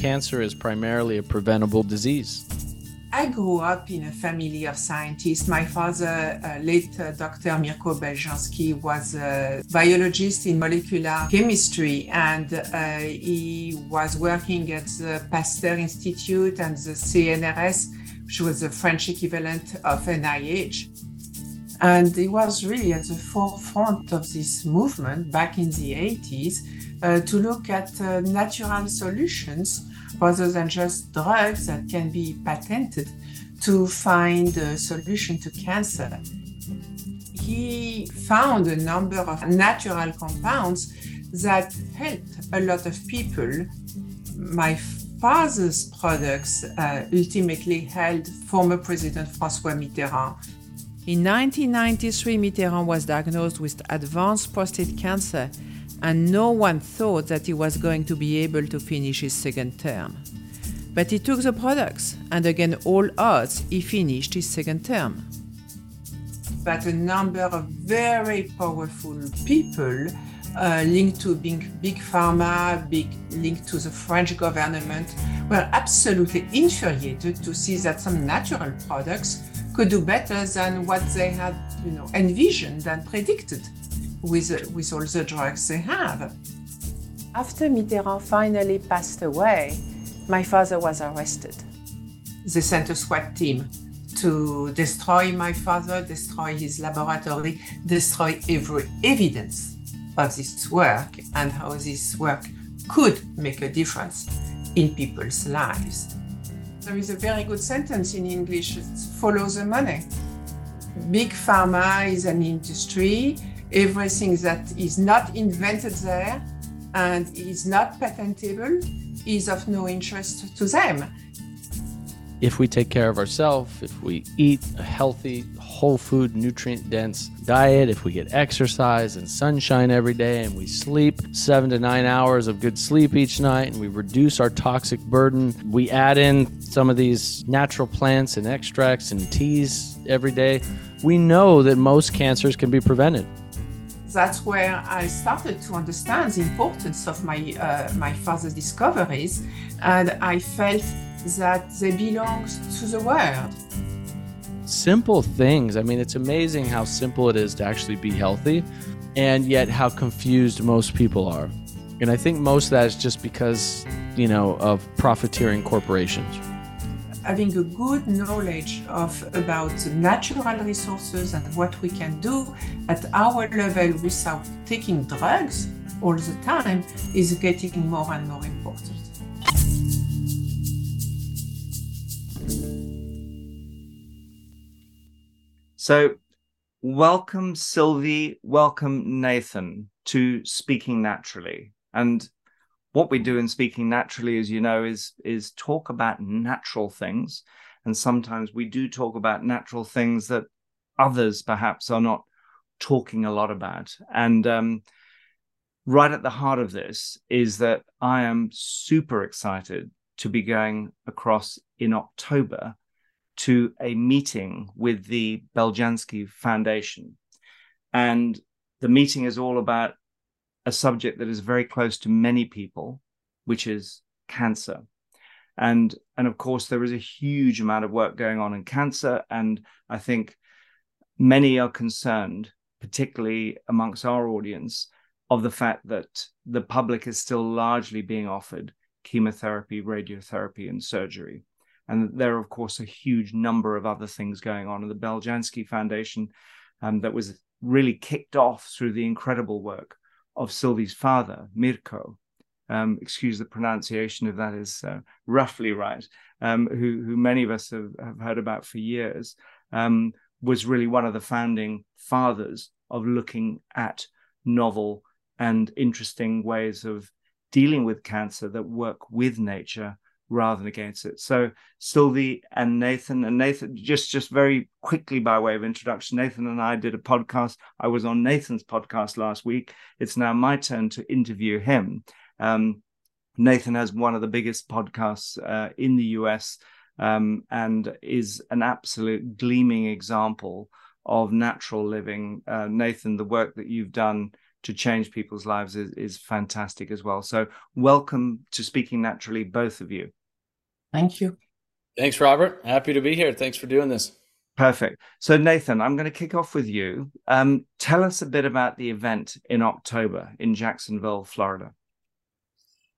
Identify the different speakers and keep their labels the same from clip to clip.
Speaker 1: cancer is primarily a preventable disease.
Speaker 2: I grew up in a family of scientists. My father, uh, late uh, Dr. Mirko Beljanski, was a biologist in molecular chemistry, and uh, he was working at the Pasteur Institute and the CNRS, which was the French equivalent of NIH. And he was really at the forefront of this movement back in the 80s uh, to look at uh, natural solutions rather than just drugs that can be patented to find a solution to cancer. He found a number of natural compounds that helped a lot of people. My father's products uh, ultimately helped former President Francois Mitterrand. In 1993, Mitterrand was diagnosed with advanced prostate cancer and no one thought that he was going to be able to finish his second term. But he took the products, and again, all odds, he finished his second term. But a number of very powerful people uh, linked to big, big pharma, big linked to the French government, were absolutely infuriated to see that some natural products could do better than what they had, you know, envisioned and predicted with, with all the drugs they have. After Mitterrand finally passed away, my father was arrested. They sent a SWAT team to destroy my father, destroy his laboratory, destroy every evidence of this work and how this work could make a difference in people's lives. There is a very good sentence in English follow the money. Big pharma is an industry everything that is not invented there and is not patentable is of no interest to them.
Speaker 1: If we take care of ourselves, if we eat a healthy, whole food, nutrient dense diet, if we get exercise and sunshine every day, and we sleep seven to nine hours of good sleep each night, and we reduce our toxic burden, we add in some of these natural plants and extracts and teas every day, we know that most cancers can be prevented
Speaker 2: that's where I started to understand the importance of my uh, my father's discoveries, and I felt that they belonged to the world.
Speaker 1: Simple things. I mean, it's amazing how simple it is to actually be healthy, and yet how confused most people are. And I think most of that is just because, you know, of profiteering corporations
Speaker 2: having a good knowledge of about natural resources and what we can do at our level without taking drugs all the time is getting more and more important.
Speaker 3: So, welcome Sylvie, welcome Nathan to Speaking Naturally. And what we do in speaking naturally as you know is is talk about natural things. And sometimes we do talk about natural things that others perhaps are not talking a lot about. And um, right at the heart of this is that i am super excited to be going across in october to a meeting with the beljanski foundation. And the meeting is all about a subject that is very close to many people, which is cancer. And, and of course, there is a huge amount of work going on in cancer. And I think many are concerned, particularly amongst our audience, of the fact that the public is still largely being offered chemotherapy, radiotherapy, and surgery. And there are, of course, a huge number of other things going on. And the Beljanski Foundation, um, that was really kicked off through the incredible work of Sylvie's father, Mirko, um, excuse the pronunciation if that is uh, roughly right, um, who, who many of us have, have heard about for years, um, was really one of the founding fathers of looking at novel and interesting ways of dealing with cancer that work with nature rather than against it. So Sylvie and Nathan and Nathan, just just very quickly by way of introduction, Nathan and I did a podcast. I was on Nathan's podcast last week. It's now my turn to interview him. Um, Nathan has one of the biggest podcasts uh, in the US um, and is an absolute gleaming example of natural living. Uh, Nathan, the work that you've done to change people's lives is, is fantastic as well. So, welcome to Speaking Naturally, both of you.
Speaker 2: Thank you.
Speaker 1: Thanks, Robert. Happy to be here. Thanks for doing this.
Speaker 3: Perfect. So, Nathan, I'm going to kick off with you. Um, tell us a bit about the event in October in Jacksonville, Florida.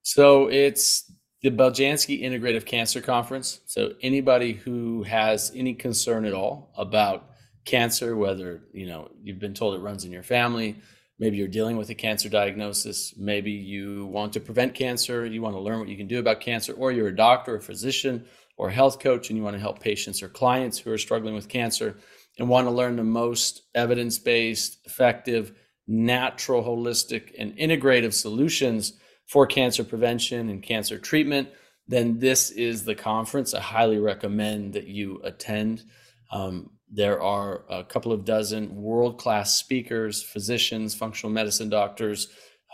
Speaker 1: So, it's the Beljanski Integrative Cancer Conference. So, anybody who has any concern at all about cancer, whether you know you've been told it runs in your family, maybe you're dealing with a cancer diagnosis, maybe you want to prevent cancer, you want to learn what you can do about cancer, or you're a doctor, a physician, or a health coach, and you want to help patients or clients who are struggling with cancer and want to learn the most evidence-based, effective, natural, holistic, and integrative solutions for cancer prevention and cancer treatment, then this is the conference. I highly recommend that you attend. Um, there are a couple of dozen world class speakers, physicians, functional medicine doctors,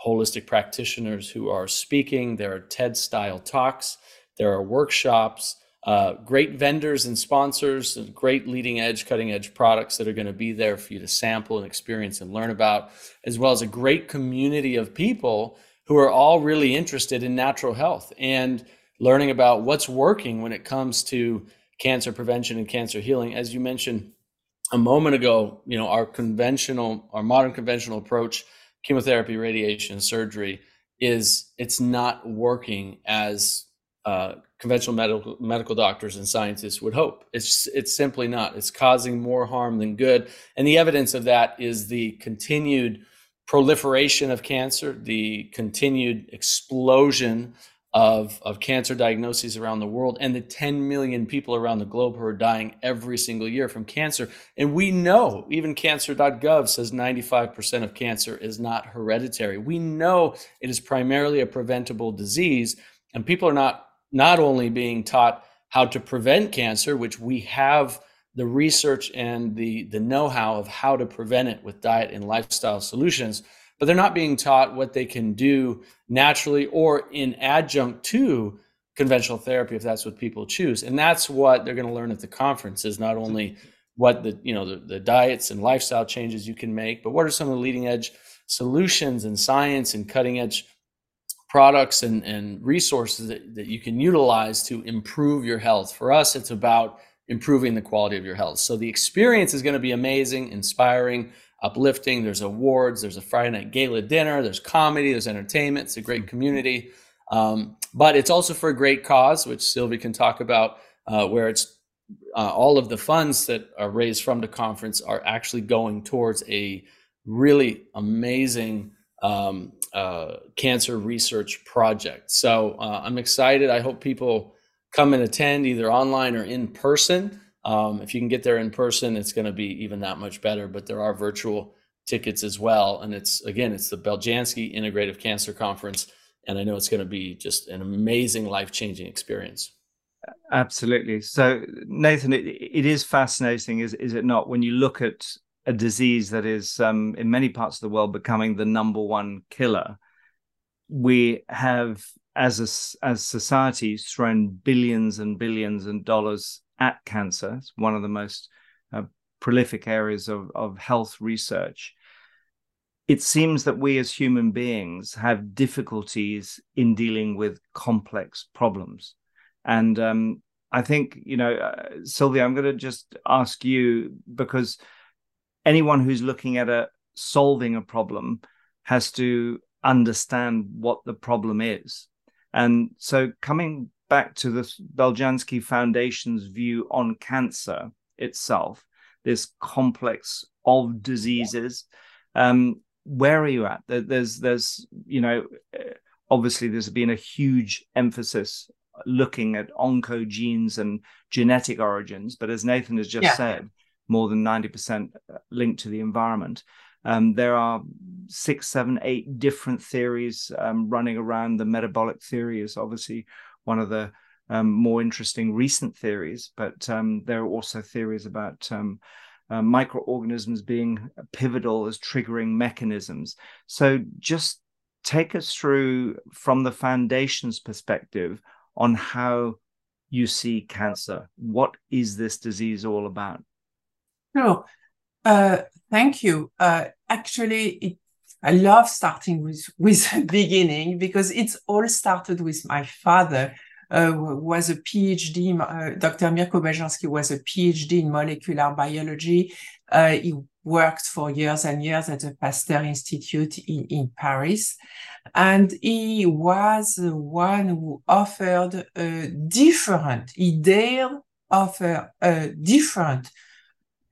Speaker 1: holistic practitioners who are speaking. There are TED style talks, there are workshops, uh, great vendors and sponsors, and great leading edge, cutting edge products that are going to be there for you to sample and experience and learn about, as well as a great community of people who are all really interested in natural health and learning about what's working when it comes to cancer prevention and cancer healing. As you mentioned a moment ago, you know, our conventional, our modern conventional approach, chemotherapy, radiation, surgery, is it's not working as uh, conventional medical medical doctors and scientists would hope. It's it's simply not. It's causing more harm than good, and the evidence of that is the continued proliferation of cancer, the continued explosion of, of cancer diagnoses around the world and the 10 million people around the globe who are dying every single year from cancer. And we know, even cancer.gov says 95% of cancer is not hereditary. We know it is primarily a preventable disease. And people are not, not only being taught how to prevent cancer, which we have the research and the, the know how of how to prevent it with diet and lifestyle solutions but they're not being taught what they can do naturally or in adjunct to conventional therapy if that's what people choose. And that's what they're going to learn at the conference is not only what the you know the, the diets and lifestyle changes you can make but what are some of the leading edge solutions and science and cutting edge products and, and resources that, that you can utilize to improve your health? For us it's about improving the quality of your health. So the experience is going to be amazing inspiring uplifting. There's awards. There's a Friday night gala dinner. There's comedy. There's entertainment. It's a great community. Um, but it's also for a great cause, which Sylvie can talk about, uh, where it's uh, all of the funds that are raised from the conference are actually going towards a really amazing um, uh, cancer research project. So uh, I'm excited. I hope people come and attend either online or in person. Um, if you can get there in person, it's going to be even that much better. But there are virtual tickets as well, and it's again, it's the Beljanski Integrative Cancer Conference, and I know it's going to be just an amazing, life changing experience.
Speaker 3: Absolutely. So, Nathan, it, it is fascinating, is is it not? When you look at a disease that is, um, in many parts of the world, becoming the number one killer, we have, as a, as societies, thrown billions and billions and dollars at cancer. It's one of the most uh, prolific areas of, of health research. It seems that we as human beings have difficulties in dealing with complex problems. And um, I think, you know, uh, Sylvie, I'm going to just ask you because anyone who's looking at a solving a problem has to understand what the problem is. And so coming back to the Beljanski Foundation's view on cancer itself, this complex of diseases. Um, where are you at? There's, there's, you know, obviously there's been a huge emphasis looking at oncogenes and genetic origins, but as Nathan has just yeah. said, more than 90% linked to the environment. Um, there are six, seven, eight different theories um, running around. The metabolic theory is obviously one of the um, more interesting recent theories, but um, there are also theories about um, uh, microorganisms being pivotal as triggering mechanisms. So, just take us through from the foundation's perspective on how you see cancer. What is this disease all about?
Speaker 2: Sure. Uh, thank you. Uh, actually, it I love starting with, with beginning because it's all started with my father, uh, was a PhD. Uh, Dr. Mirko Beljanski was a PhD in molecular biology. Uh, he worked for years and years at the Pasteur Institute in, in Paris. And he was the one who offered a different, he dared offer a different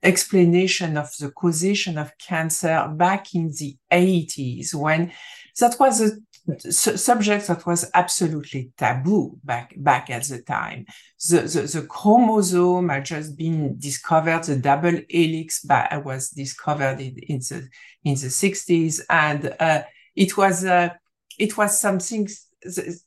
Speaker 2: explanation of the causation of cancer back in the 80s when that was a subject that was absolutely taboo back back at the time. The, the, the chromosome had just been discovered, the double helix was discovered in, in the in the 60s, and uh, it was uh, it was something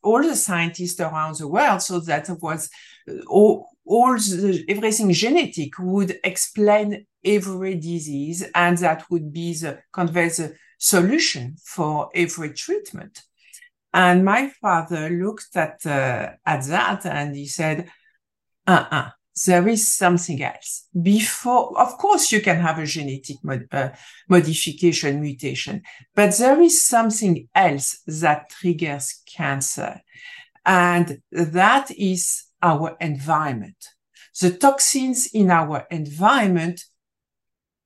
Speaker 2: all the scientists around the world so that was uh, all, all the, everything genetic would explain every disease and that would be the convey the solution for every treatment. And my father looked at uh, at that and he said uh-uh there is something else. Before of course you can have a genetic mod, uh, modification mutation but there is something else that triggers cancer. And that is our environment. The toxins in our environment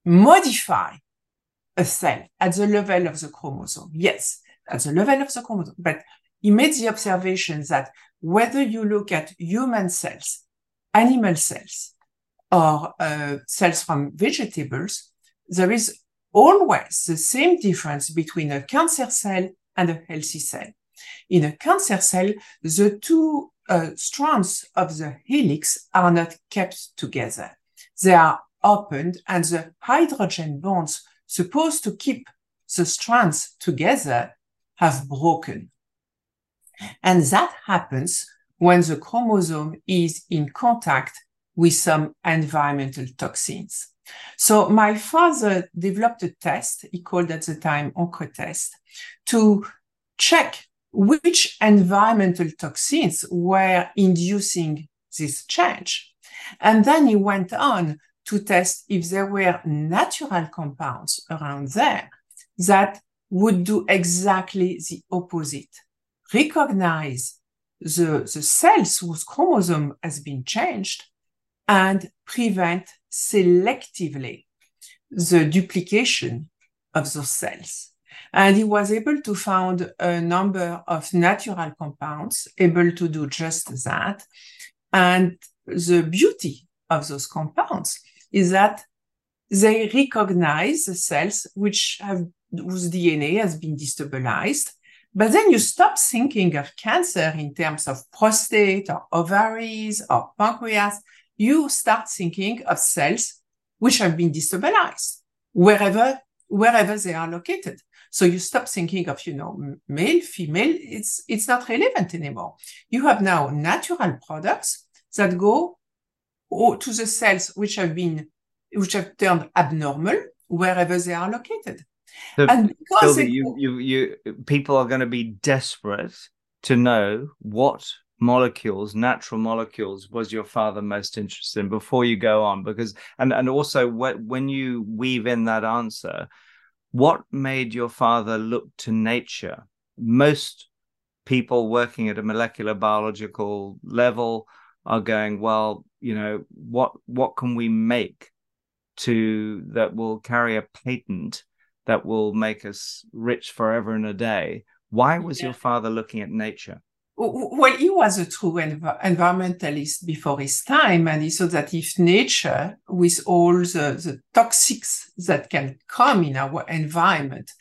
Speaker 2: modify a cell at the level of the chromosome. Yes at the level of the chromosome. But he made the observation that whether you look at human cells animal cells or uh, cells from vegetables, there is always the same difference between a cancer cell and a healthy cell. In a cancer cell, the two uh, strands of the helix are not kept together. They are opened and the hydrogen bonds supposed to keep the strands together have broken. And that happens when the chromosome is in contact with some environmental toxins. So my father developed a test, he called at the time Oncotest, to check which environmental toxins were inducing this change. And then he went on to test if there were natural compounds around there that would do exactly the opposite, recognize the, the cells whose chromosome has been changed and prevent selectively the duplication of those cells. And he was able to find a number of natural compounds able to do just that. And the beauty of those compounds is that they recognize the cells which have whose DNA has been destabilized but then you stop thinking of cancer in terms of prostate or ovaries or pancreas. You start thinking of cells which have been destabilized wherever, wherever they are located. So you stop thinking of, you know, male, female. It's, it's not relevant anymore. You have now natural products that go to the cells which have been, which have turned abnormal wherever they are located.
Speaker 3: So, and because it, you, you, you, people are going to be desperate to know what molecules, natural molecules, was your father most interested in before you go on? Because, and and also when you weave in that answer, what made your father look to nature? Most people working at a molecular biological level are going, well, you know, what what can we make to that will carry a patent that will make us rich forever and a day. Why was yeah. your father looking at nature?
Speaker 2: Well, he was a true env- environmentalist before his time, and he saw that if nature, with all the, the toxics that can come in our environment,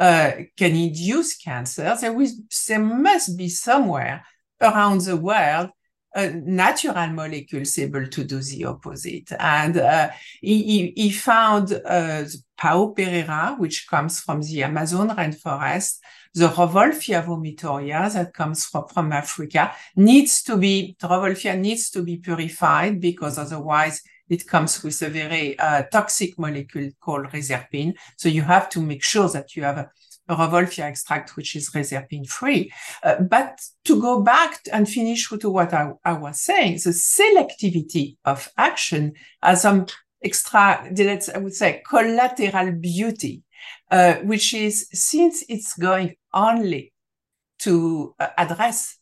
Speaker 2: uh, can induce cancer, there, there must be somewhere around the world uh, natural molecules able to do the opposite. And uh, he, he, found uh, Pao pereira, which comes from the Amazon rainforest, the Rauwolfia vomitoria that comes from, from Africa needs to be, Rauwolfia needs to be purified because otherwise it comes with a very uh, toxic molecule called reserpine. So you have to make sure that you have a Rauwolfia extract, which is reserpine free. Uh, but to go back and finish to what I, I, was saying, the selectivity of action has some extra, let's, I would say, collateral beauty. Uh, which is since it's going only to uh, address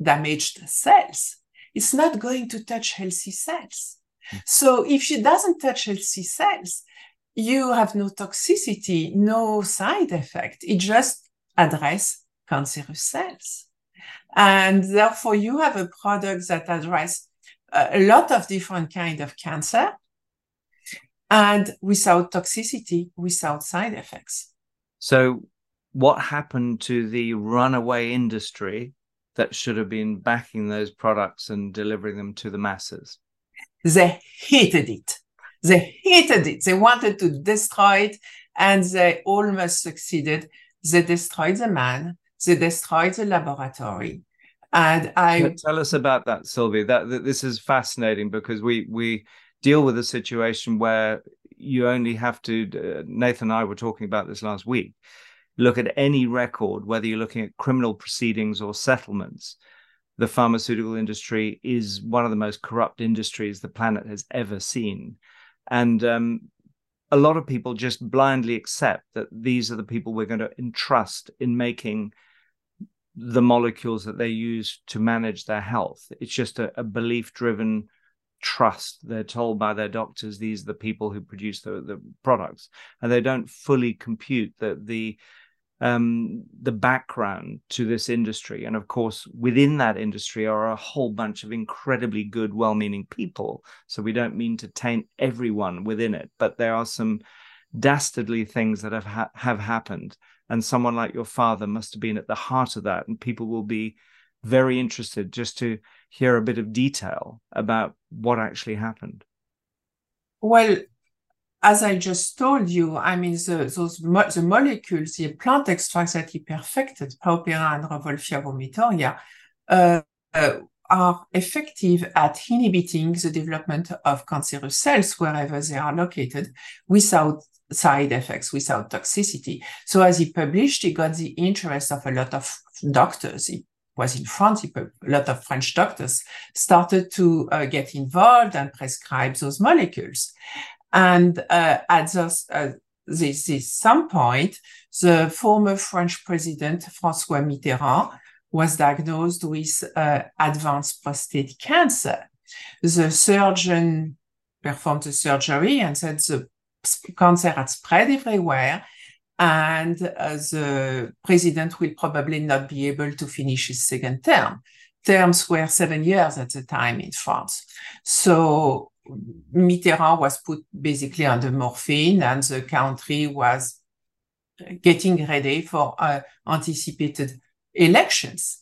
Speaker 2: damaged cells, it's not going to touch healthy cells. Mm. So if it doesn't touch healthy cells, you have no toxicity, no side effect. It just address cancerous cells. And therefore you have a product that address a lot of different kind of cancer and without toxicity, without side effects.
Speaker 3: So what happened to the runaway industry that should have been backing those products and delivering them to the masses?
Speaker 2: They hated it. They hated it. They wanted to destroy it, and they almost succeeded. They destroyed the man. They destroyed the laboratory. And I
Speaker 3: tell us about that, Sylvie. That, that this is fascinating because we we deal with a situation where you only have to. Uh, Nathan and I were talking about this last week. Look at any record, whether you're looking at criminal proceedings or settlements. The pharmaceutical industry is one of the most corrupt industries the planet has ever seen, and um, a lot of people just blindly accept that these are the people we're going to entrust in making the molecules that they use to manage their health. It's just a, a belief driven trust. They're told by their doctors these are the people who produce the, the products, and they don't fully compute that the um, the background to this industry. And of course, within that industry are a whole bunch of incredibly good, well meaning people. So we don't mean to taint everyone within it, but there are some dastardly things that have ha- have happened and someone like your father must have been at the heart of that and people will be very interested just to hear a bit of detail about what actually happened
Speaker 2: well as i just told you i mean the, those mo- the molecules the plant extracts that he perfected Pao pereira and Rauwolfia vomitoria uh, uh, are effective at inhibiting the development of cancerous cells wherever they are located without side effects without toxicity. So as he published, he got the interest of a lot of doctors. He was in France, a lot of French doctors started to uh, get involved and prescribe those molecules. And uh, at uh, this, this some point, the former French president, François Mitterrand, was diagnosed with uh, advanced prostate cancer. The surgeon performed the surgery and said the cancer had spread everywhere and the president will probably not be able to finish his second term. Terms were seven years at the time in France. So Mitterrand was put basically under morphine and the country was getting ready for uh, anticipated elections.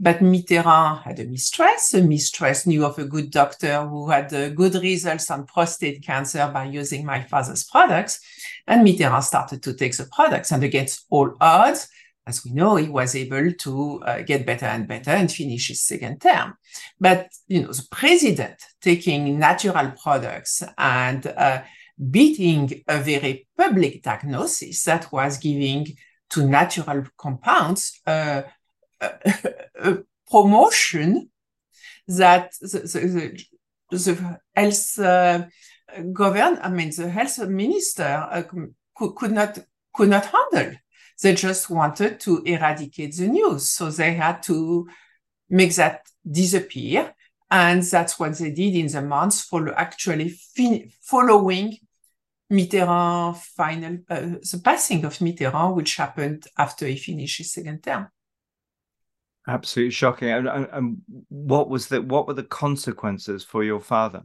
Speaker 2: But Mitterrand had a mistress. A mistress knew of a good doctor who had uh, good results on prostate cancer by using my father's products. And Mitterrand started to take the products. And against all odds, as we know, he was able to uh, get better and better and finish his second term. But, you know, the president taking natural products and uh, beating a very public diagnosis that was giving to natural compounds uh, promotion that the, the, the health uh, govern, I mean, the health minister uh, could, could not could not handle. They just wanted to eradicate the news, so they had to make that disappear, and that's what they did in the months actually fin- following Mitterrand final uh, the passing of Mitterrand, which happened after he finished his second term.
Speaker 3: Absolutely shocking. And, and, what was the what were the consequences for your father?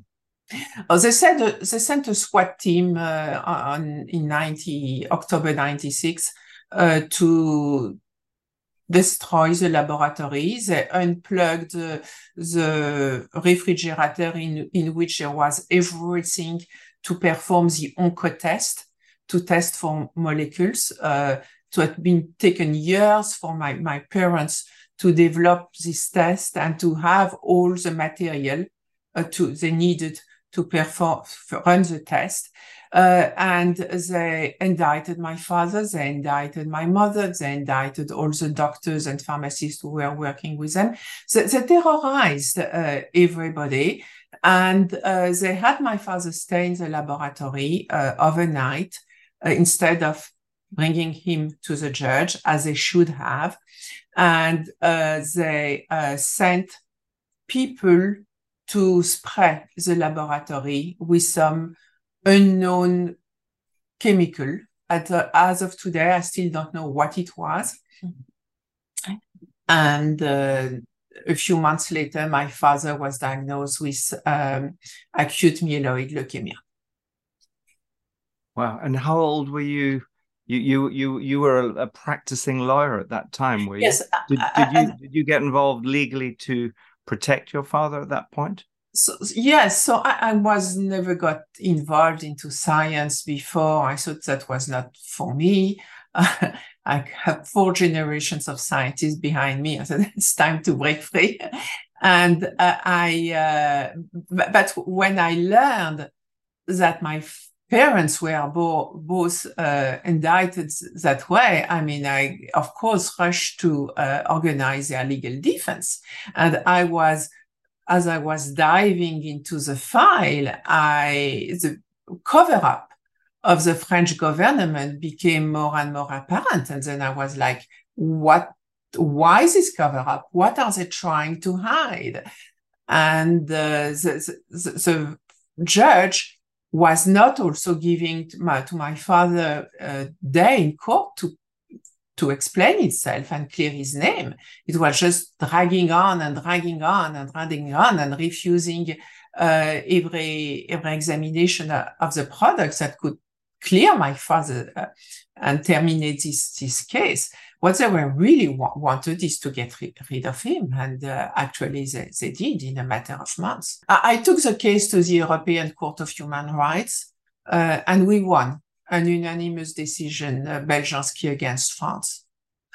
Speaker 2: Oh, they said uh, they sent a SWAT team uh, on in ninety October ninety six uh, to destroy the laboratory. They unplugged the, refrigerator in in which there was everything to perform the oncotest to test for molecules. So it had been taken years for my my parents to develop this test and to have all the material uh, to they needed to perform run the test. Uh, and they indicted my father, they indicted my mother, they indicted all the doctors and pharmacists who were working with them. They terrorized uh, everybody. And uh, they had my father stay in the laboratory uh, overnight uh, instead of bringing him to the judge as they should have. And uh, they uh, sent people to spray the laboratory with some unknown chemical. At, uh, as of today, I still don't know what it was. And uh, a few months later, my father was diagnosed with um, acute myeloid leukemia.
Speaker 3: Wow! And how old were you? You you you you were a, practicing lawyer at that time, were you?
Speaker 2: Yes.
Speaker 3: Did, did you did you get involved legally to protect your father at that point?
Speaker 2: So, yes, so I, I, was never got involved into science before. I thought that was not for me. Uh, I have four generations of scientists behind me. I said it's time to break free. And uh, I, uh, but when I learned that my parents were bo- both uh, indicted that way, I mean, I of course rushed to uh, organize their legal defense, and I was as I was diving into the file, I the cover up of the French government became more and more apparent. And then I was like, what, why this cover up? What are they trying to hide? And uh, the, the, the, judge was not also giving to my, to my father a day in court to to explain itself and clear his name. It was just dragging on and dragging on and dragging on and refusing uh, every every examination of the products that could clear my father uh, and terminate this, this case. What they were really wa- wanted is to get ri- rid of him. And uh, actually, they, they did in a matter of months. I, I took the case to the European Court of Human Rights, uh, and we won an unanimous decision, uh, Beljanski against France.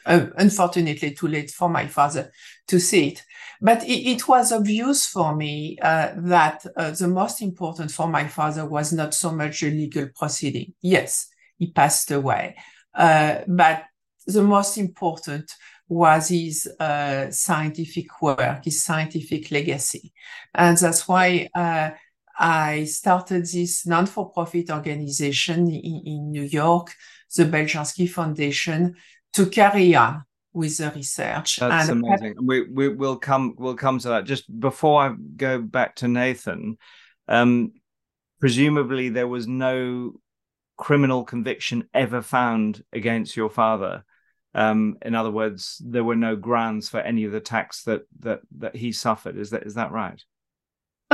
Speaker 2: Uh, unfortunately, too late for my father to see it. But it, it was obvious for me uh, that uh, the most important for my father was not so much a legal proceeding. Yes, he passed away. Uh, but the most important was his uh, scientific work, his scientific legacy. And that's why uh, I started this non-for-profit organization in, in New York, the Beljanski Foundation, to carry on with the research.
Speaker 3: That's and amazing. We, we will come we'll come to that. Just before I go back to Nathan, um, presumably there was no criminal conviction ever found against your father. Um, in other words, there were no grounds for any of the attacks that that that he suffered. Is that is that right?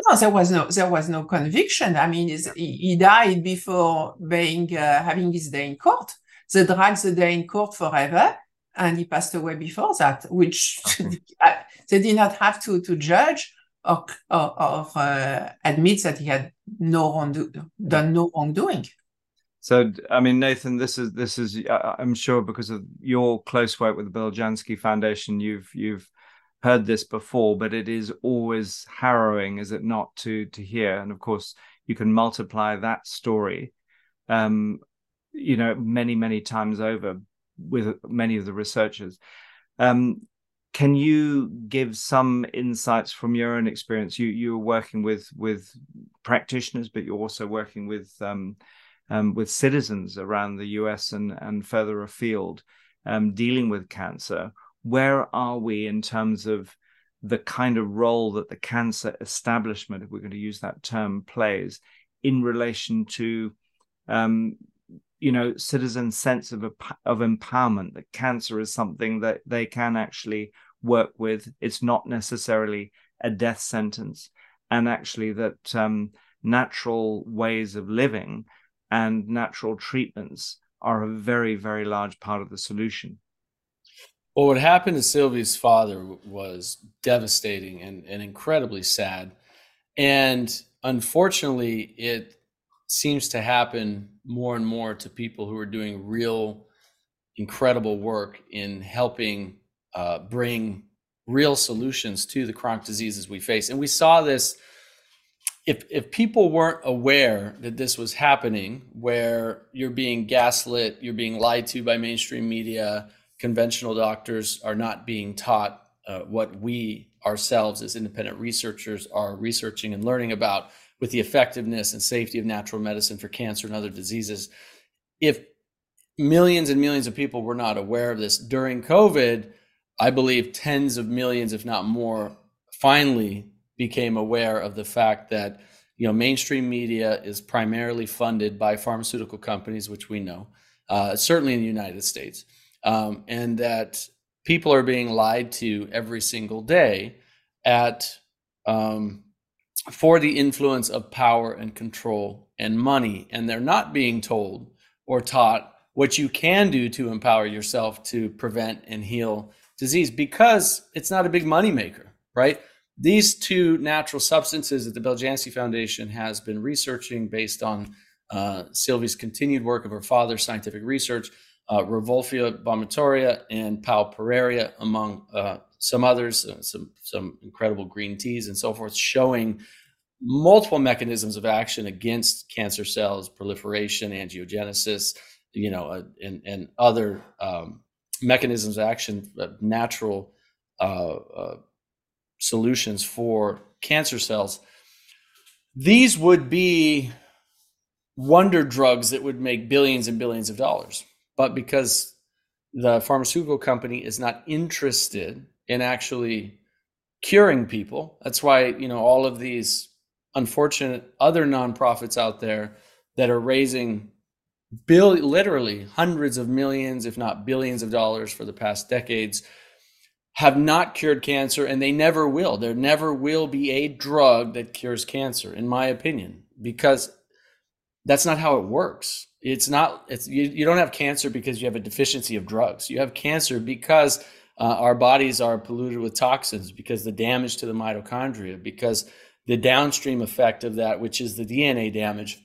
Speaker 2: No, there was no there was no conviction. I mean, he, he died before being uh, having his day in court. They dragged the day in court forever, and he passed away before that, which okay. they did not have to to judge or or, or uh, admit that he had no wrongdo- done no wrongdoing.
Speaker 3: So, I mean, Nathan, this is this is I'm sure because of your close work with the Beljanski Foundation, you've you've heard this before, but it is always harrowing, is it not, to to hear? And of course, you can multiply that story, um, you know, many many times over with many of the researchers. Um, can you give some insights from your own experience? You you're working with with practitioners, but you're also working with um, um, with citizens around the U.S. and and further afield, um, dealing with cancer. Where are we in terms of the kind of role that the cancer establishment, if we're going to use that term, plays in relation to um, you know citizens sense of of empowerment that cancer is something that they can actually work with it's not necessarily a death sentence and actually that um, natural ways of living and natural treatments are a very very large part of the solution
Speaker 1: well what happened to Sylvie's father was devastating and, and incredibly sad and unfortunately it seems to happen more and more to people who are doing real incredible work in helping uh, bring real solutions to the chronic diseases we face. And we saw this if if people weren't aware that this was happening, where you're being gaslit, you're being lied to by mainstream media, conventional doctors are not being taught uh, what we ourselves as independent researchers are researching and learning about with the effectiveness and safety of natural medicine for cancer and other diseases. If millions and millions of people were not aware of this during COVID. I believe tens of millions, if not more, finally became aware of the fact that you know mainstream media is primarily funded by pharmaceutical companies, which we know, uh, certainly in the United States, um, and that people are being lied to every single day at um, for the influence of power and control and money, and they're not being told or taught what you can do to empower yourself to prevent and heal disease because it's not a big moneymaker, right? These two natural substances that the Beljanski Foundation has been researching based on uh, Sylvie's continued work of her father's scientific research, uh, Rauwolfia vomitoria and Pao pereira, among uh, some others, uh, some some incredible green teas and so forth, showing multiple mechanisms of action against cancer cells, proliferation, angiogenesis, you know, uh, and and other um, mechanisms of action, natural uh, uh, solutions for cancer cells. These would be wonder drugs that would make billions and billions of dollars, but because the pharmaceutical company is not interested in actually curing people, that's why you know all of these unfortunate other nonprofits out there that are raising bill literally hundreds of millions if not billions of dollars for the past decades have not cured cancer and they never will. There never will be a drug that cures cancer in my opinion because that's not how it works. It's not it's you, you don't have cancer because you have a deficiency of drugs. You have cancer because uh, our bodies are polluted with toxins because the damage to the mitochondria because the downstream effect of that which is the dna damage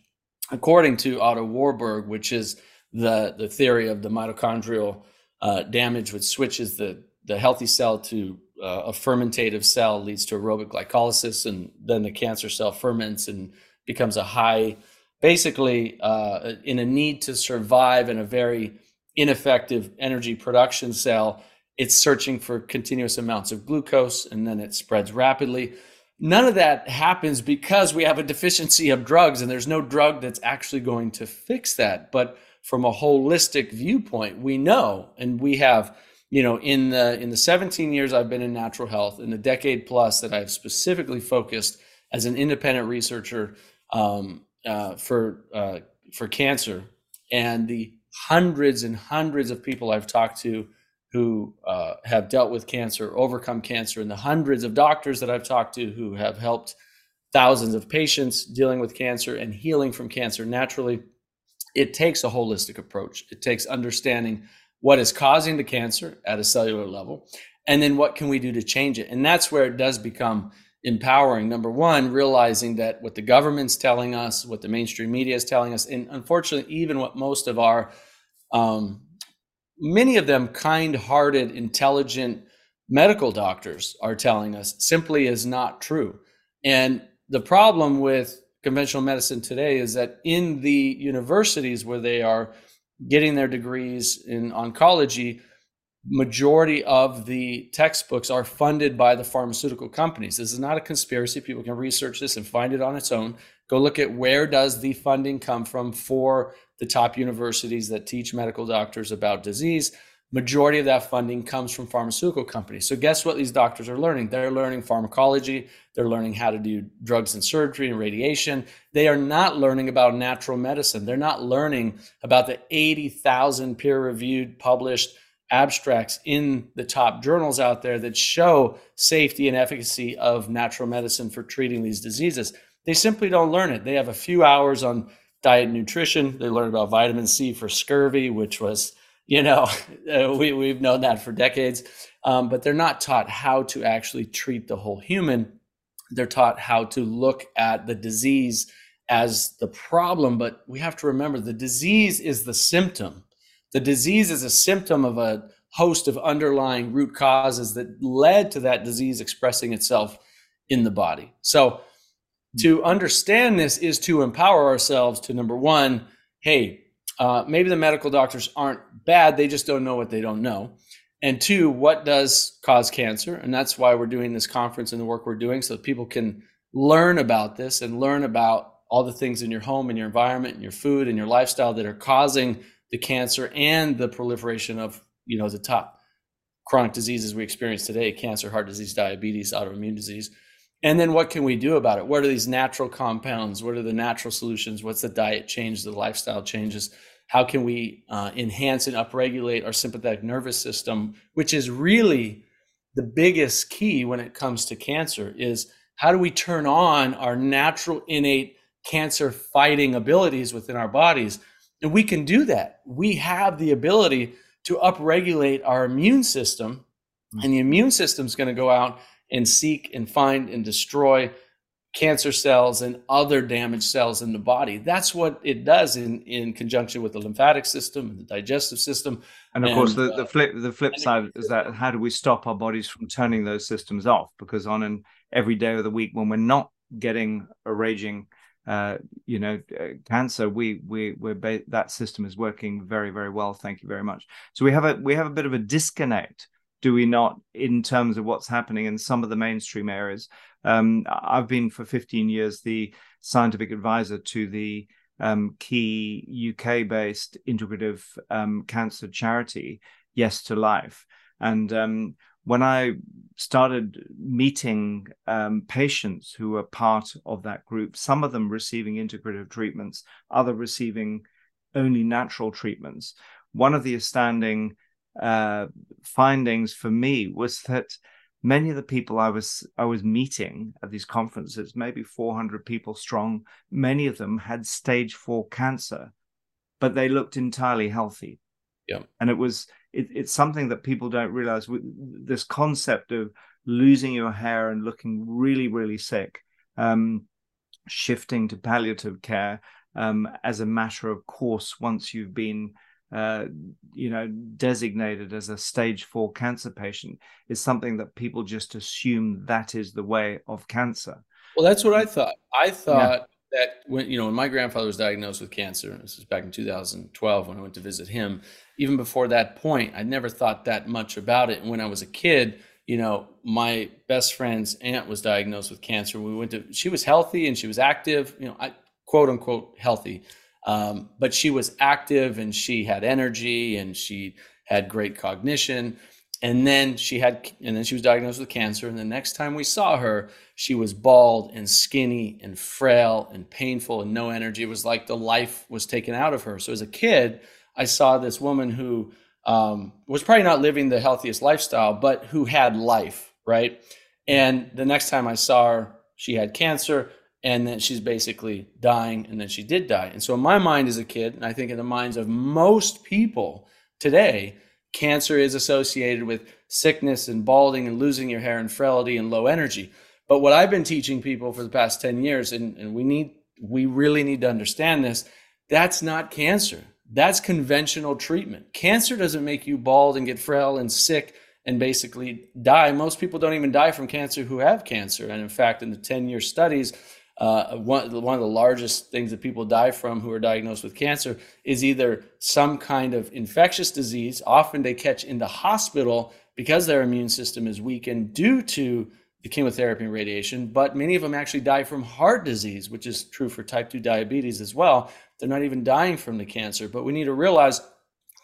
Speaker 1: according to Otto Warburg, which is the, the theory of the mitochondrial uh, damage, which switches the, the healthy cell to uh, a fermentative cell, leads to aerobic glycolysis, and then the cancer cell ferments and becomes a high, basically uh, in a need to survive in a very ineffective energy production cell. It's searching for continuous amounts of glucose, and then it spreads rapidly None of that happens because we have a deficiency of drugs, and there's no drug that's actually going to fix that. But from a holistic viewpoint, we know, and we have, you know, in the in the 17 years I've been in natural health, in the decade plus that I've specifically focused as an independent researcher um, uh, for uh, for cancer, and the hundreds and hundreds of people I've talked to who uh, have dealt with cancer, overcome cancer, and the hundreds of doctors that I've talked to who have helped thousands of patients dealing with cancer and healing from cancer naturally. It takes a holistic approach. It takes understanding what is causing the cancer at a cellular level, and then what can we do to change it. And that's where it does become empowering. Number one, realizing that what the government's telling us, what the mainstream media is telling us, and unfortunately, even what most of our um, many of them kind hearted, intelligent medical doctors are telling us simply is not true. And the problem with conventional medicine today is that in the universities where they are getting their degrees in oncology, majority of the textbooks are funded by the pharmaceutical companies. This is not a conspiracy. People can research this and find it on its own. Go look at where does the funding come from for the top universities that teach medical doctors about disease majority of that funding comes from pharmaceutical companies. So guess what these doctors are learning? They're learning pharmacology. They're learning how to do drugs and surgery and radiation. They are not learning about natural medicine. They're not learning about the 80,000 peer reviewed published abstracts in the top journals out there that show safety and efficacy of natural medicine for treating these diseases. They simply don't learn it. They have a few hours on diet and nutrition. They learn about vitamin C for scurvy, which was, you know, we, we've known that for decades. Um, but they're not taught how to actually treat the whole human. They're taught how to look at the disease as the problem. But we have to remember the disease is the symptom. The disease is a symptom of a host of underlying root causes that led to that disease expressing itself in the body. So, to understand this is to empower ourselves to number one, hey, uh, maybe the medical doctors aren't bad, they just don't know what they don't know. And two, what does cause cancer? And that's why we're doing this conference and the work we're doing so people can learn about this and learn about all the things in your home and your environment and your food and your lifestyle that are causing the cancer and the proliferation of, you know, the top chronic diseases we experience today cancer, heart disease, diabetes, autoimmune disease. And then what can we do about it? What are these natural compounds? What are the natural solutions? What's the diet change, the lifestyle changes? How can we uh, enhance and upregulate our sympathetic nervous system, which is really the biggest key when it comes to cancer is how do we turn on our natural innate cancer fighting abilities within our bodies? And we can do that. We have the ability to upregulate our immune system and the immune system is going to go out and seek and find and destroy cancer cells and other damaged cells in the body. That's what it does in, in conjunction with the lymphatic system and the digestive system.
Speaker 3: And of and, course, the, the uh, flip the flip side is that how do we stop our bodies from turning those systems off? Because on an every day of the week when we're not getting a raging uh, you know, uh, cancer, we we we're ba- that system is working very very well. Thank you very much. So we have a we have a bit of a disconnect, do we not, in terms of what's happening in some of the mainstream areas? Um, I've been for 15 years the scientific advisor to the um, key UK based integrative um, cancer charity, Yes to Life. And um, when I started meeting um, patients who were part of that group, some of them receiving integrative treatments, other receiving only natural treatments, one of the astounding uh, findings for me was that many of the people I was I was meeting at these conferences, maybe 400 people strong, many of them had stage four cancer, but they looked entirely healthy.
Speaker 1: Yeah,
Speaker 3: and it was it, it's something that people don't realize. This concept of losing your hair and looking really really sick, um, shifting to palliative care um, as a matter of course once you've been uh, you know, designated as a stage four cancer patient is something that people just assume that is the way of cancer.
Speaker 1: Well, that's what I thought. I thought yeah. that when you know when my grandfather was diagnosed with cancer, this was back in 2012 when I went to visit him. Even before that point, I never thought that much about it. And when I was a kid, you know, my best friend's aunt was diagnosed with cancer. We went to she was healthy and she was active. You know, I quote unquote healthy. Um, but she was active and she had energy and she had great cognition. And then she had, and then she was diagnosed with cancer. And the next time we saw her, she was bald and skinny and frail and painful and no energy. It was like the life was taken out of her. So as a kid, I saw this woman who um, was probably not living the healthiest lifestyle, but who had life, right? And the next time I saw her, she had cancer and then she's basically dying and then she did die. And so in my mind as a kid and i think in the minds of most people today cancer is associated with sickness and balding and losing your hair and frailty and low energy. But what i've been teaching people for the past 10 years and, and we need we really need to understand this that's not cancer. That's conventional treatment. Cancer doesn't make you bald and get frail and sick and basically die. Most people don't even die from cancer who have cancer. And in fact in the 10 year studies uh, one, one of the largest things that people die from who are diagnosed with cancer is either some kind of infectious disease. Often they catch in the hospital because their immune system is weakened due to the chemotherapy and radiation, but many of them actually die from heart disease, which is true for type 2 diabetes as well. They're not even dying from the cancer, but we need to realize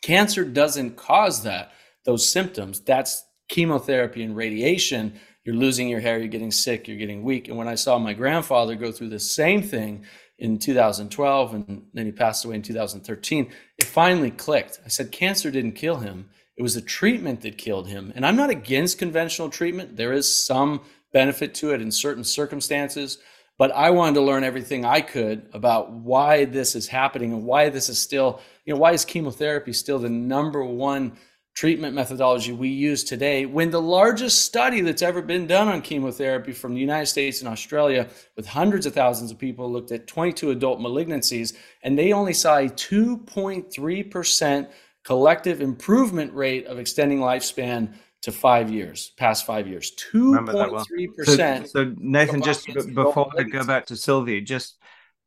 Speaker 1: cancer doesn't cause that, those symptoms. That's chemotherapy and radiation you're losing your hair, you're getting sick, you're getting weak. And when I saw my grandfather go through the same thing in 2012 and then he passed away in 2013, it finally clicked. I said, cancer didn't kill him. It was the treatment that killed him. And I'm not against conventional treatment. There is some benefit to it in certain circumstances. But I wanted to learn everything I could about why this is happening and why this is still, you know, why is chemotherapy still the number one treatment methodology we use today when the largest study that's ever been done on chemotherapy from the United States and Australia with hundreds of thousands of people looked at 22 adult malignancies and they only saw a 2.3% collective improvement rate of extending lifspan to five years, past five years, 2.3%.
Speaker 3: So, so, Nathan, just before I go back to Sylvie, just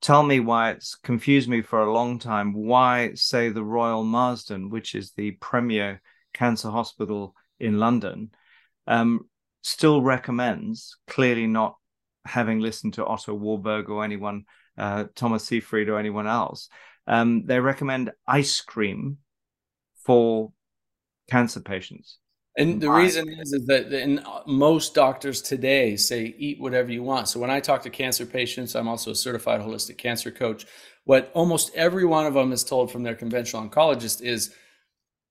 Speaker 3: tell me why it's confused me for a long time. Why, say, the Royal Marsden, which is the premier Cancer Hospital in London, um, still recommends, clearly not having listened to Otto Warburg or anyone, uh, Thomas Seyfried or anyone else, um, they recommend ice cream for cancer patients.
Speaker 1: And the reason is, is that in most doctors today say eat whatever you want. So when I talk to cancer patients, I'm also a certified holistic cancer coach. What almost every one of them is told from their conventional oncologist is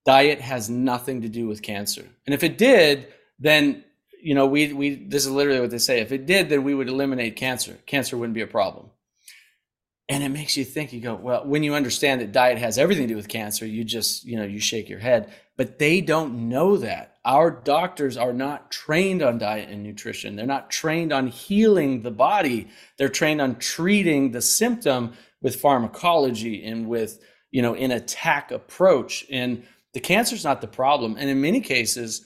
Speaker 1: diet has nothing to do with cancer. And if it did, then you know we we this is literally what they say. If it did, then we would eliminate cancer. Cancer wouldn't be a problem. And it makes you think. You go well when you understand that diet has everything to do with cancer. You just you know you shake your head. But they don't know that. Our doctors are not trained on diet and nutrition. They're not trained on healing the body. They're trained on treating the symptom with pharmacology and with you know an attack approach and the cancer is not the problem. And in many cases,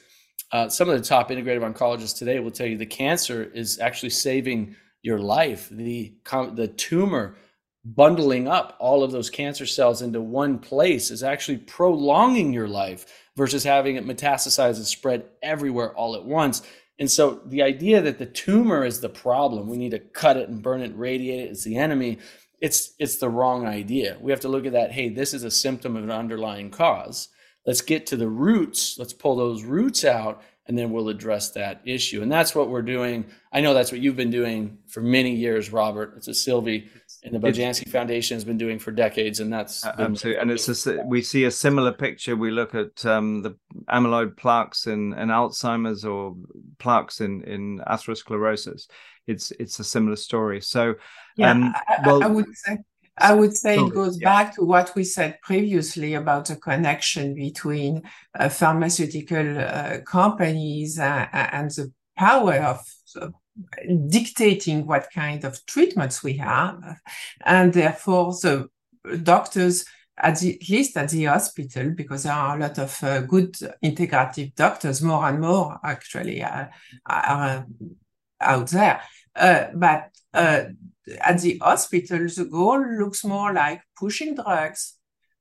Speaker 1: uh, some of the top integrative oncologists today will tell you the cancer is actually saving your life. The, the tumor bundling up all of those cancer cells into one place is actually prolonging your life versus having it metastasize and spread everywhere all at once. And so the idea that the tumor is the problem, we need to cut it and burn it, radiate it, it's the enemy, it's it's the wrong idea. We have to look at that, hey, this is a symptom of an underlying cause let's get to the roots let's pull those roots out and then we'll address that issue and that's what we're doing i know that's what you've been doing for many years robert it's a sylvie and the Beljanski Foundation has been doing for decades, and that's
Speaker 3: absolutely. And it's a, we see a similar picture. We look at um, the amyloid plaques in, in Alzheimer's or plaques in in atherosclerosis. It's it's a similar story. So,
Speaker 2: yeah, um, well, I, I would say I would say it goes yeah. back to what we said previously about the connection between uh, pharmaceutical uh, companies uh, and the power of dictating what kind of treatments we have. And therefore, the doctors, at, the, at least at the hospital, because there are a lot of uh, good integrative doctors, more and more actually uh, are, out there. Uh, at the hospital, the goal looks more like pushing drugs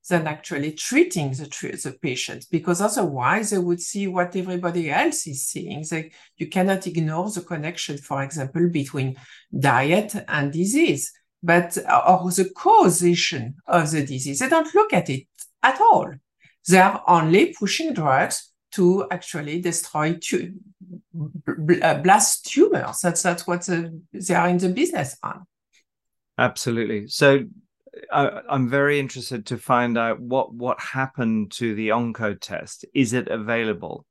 Speaker 2: than actually treating the, the patient, because otherwise they would see what everybody else is seeing. They, you cannot ignore the connection, for example, between diet and disease, but or the causation of the disease. They don't look at it at all. They are only pushing drugs to actually destroy tu- blast tumors. That's that's what the, they are in the business on.
Speaker 3: Absolutely. So I, am very interested to find out what what happened to the Onco test. Is it available?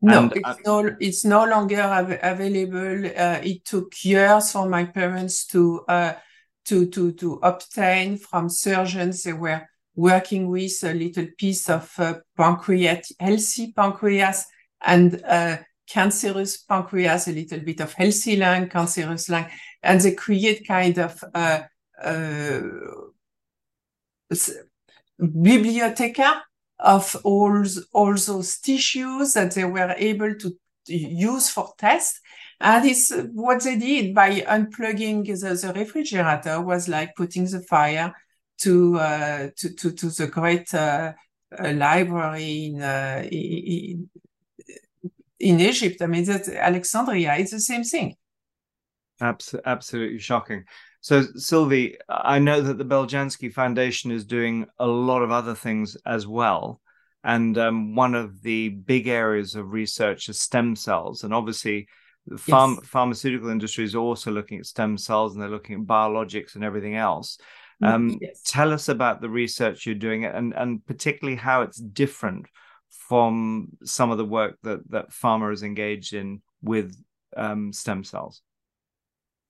Speaker 2: No, and, it's, uh, no it's no longer av- available. Uh, it took years for my parents to uh, to to to obtain from surgeons. They were working with a little piece of uh, healthy pancreas, and uh, cancerous pancreas, a little bit of healthy lung, cancerous lung, and they create kind of uh, uh, biblioteca of all, all those tissues that they were able to use for tests. And it's what they did by unplugging the, the refrigerator was like putting the fire to uh, to, to, to the great uh, uh, library in, uh, in, in Egypt. I mean, that Alexandria is the same thing.
Speaker 3: absolutely shocking. So, Sylvie, I know that the Beljanski Foundation is doing a lot of other things as well. And um, one of the big areas of research is stem cells. And obviously, the yes. pharmaceutical industry is also looking at stem cells and they're looking at biologics and everything else. Mm, um, yes. Tell us about the research you're doing and, and particularly how it's different from some of the work that, that pharma is engaged in with um, stem cells.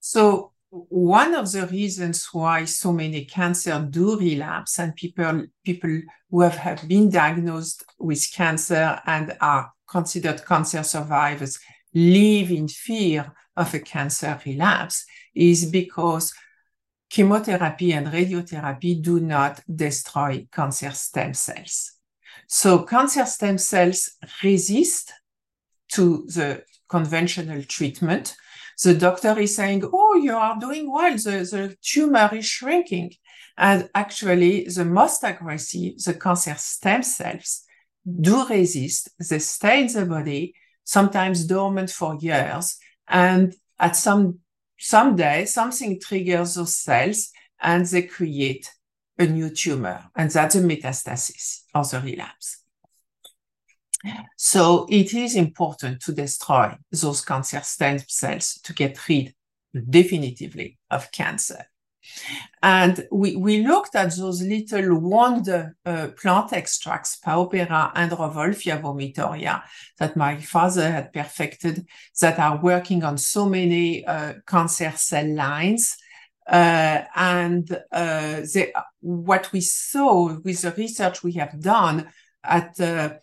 Speaker 2: So, one of the reasons why so many cancer do relapse and people people who have, have been diagnosed with cancer and are considered cancer survivors live in fear of a cancer relapse is because chemotherapy and radiotherapy do not destroy cancer stem cells. So cancer stem cells resist to the conventional treatment the doctor is saying, oh, you are doing well, the, the tumor is shrinking. And actually, the most aggressive, the cancer stem cells, do resist. They stay in the body, sometimes dormant for years. And at some someday, something triggers those cells and they create a new tumor, and that's a metastasis or the relapse. So it is important to destroy those cancer stem cells to get rid definitively of cancer. And we, we looked at those little wonder uh, plant extracts, Pao pereira and Rauwolfia vomitoria, that my father had perfected, that are working on so many uh, cancer cell lines. Uh, and uh, they, what we saw with the research we have done at uh,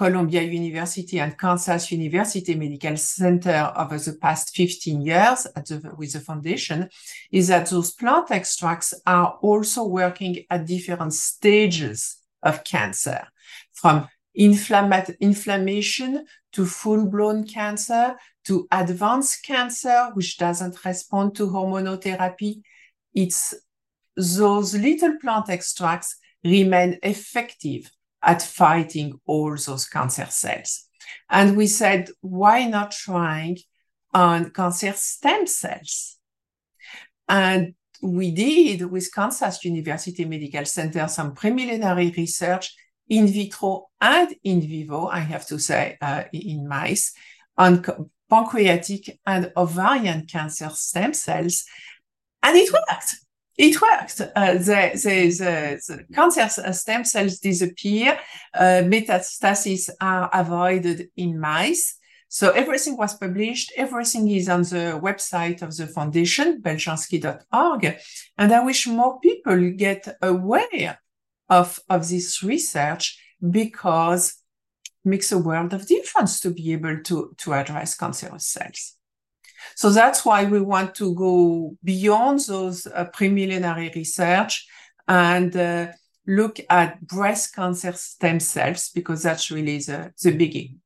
Speaker 2: Columbia University and Kansas University Medical Center over the past 15 years the, with the foundation is that those plant extracts are also working at different stages of cancer, from inflammation to full-blown cancer to advanced cancer, which doesn't respond to hormonotherapy. It's those little plant extracts remain effective at fighting all those cancer cells. And we said, why not trying on cancer stem cells? And we did with Kansas University Medical Center some preliminary research in vitro and in vivo, I have to say, uh, in mice on pancreatic and ovarian cancer stem cells. And it worked it worked. Uh, the, the, the, the, cancer stem cells disappear, uh, metastases are avoided in mice. So everything was published. Everything is on the website of the foundation, beljanski.org. And I wish more people get aware of, of this research because it makes a world of difference to be able to, to address cancerous cells. So that's why we want to go beyond those uh, preliminary research and uh, look at breast cancer stem cells because that's really the, the biggie.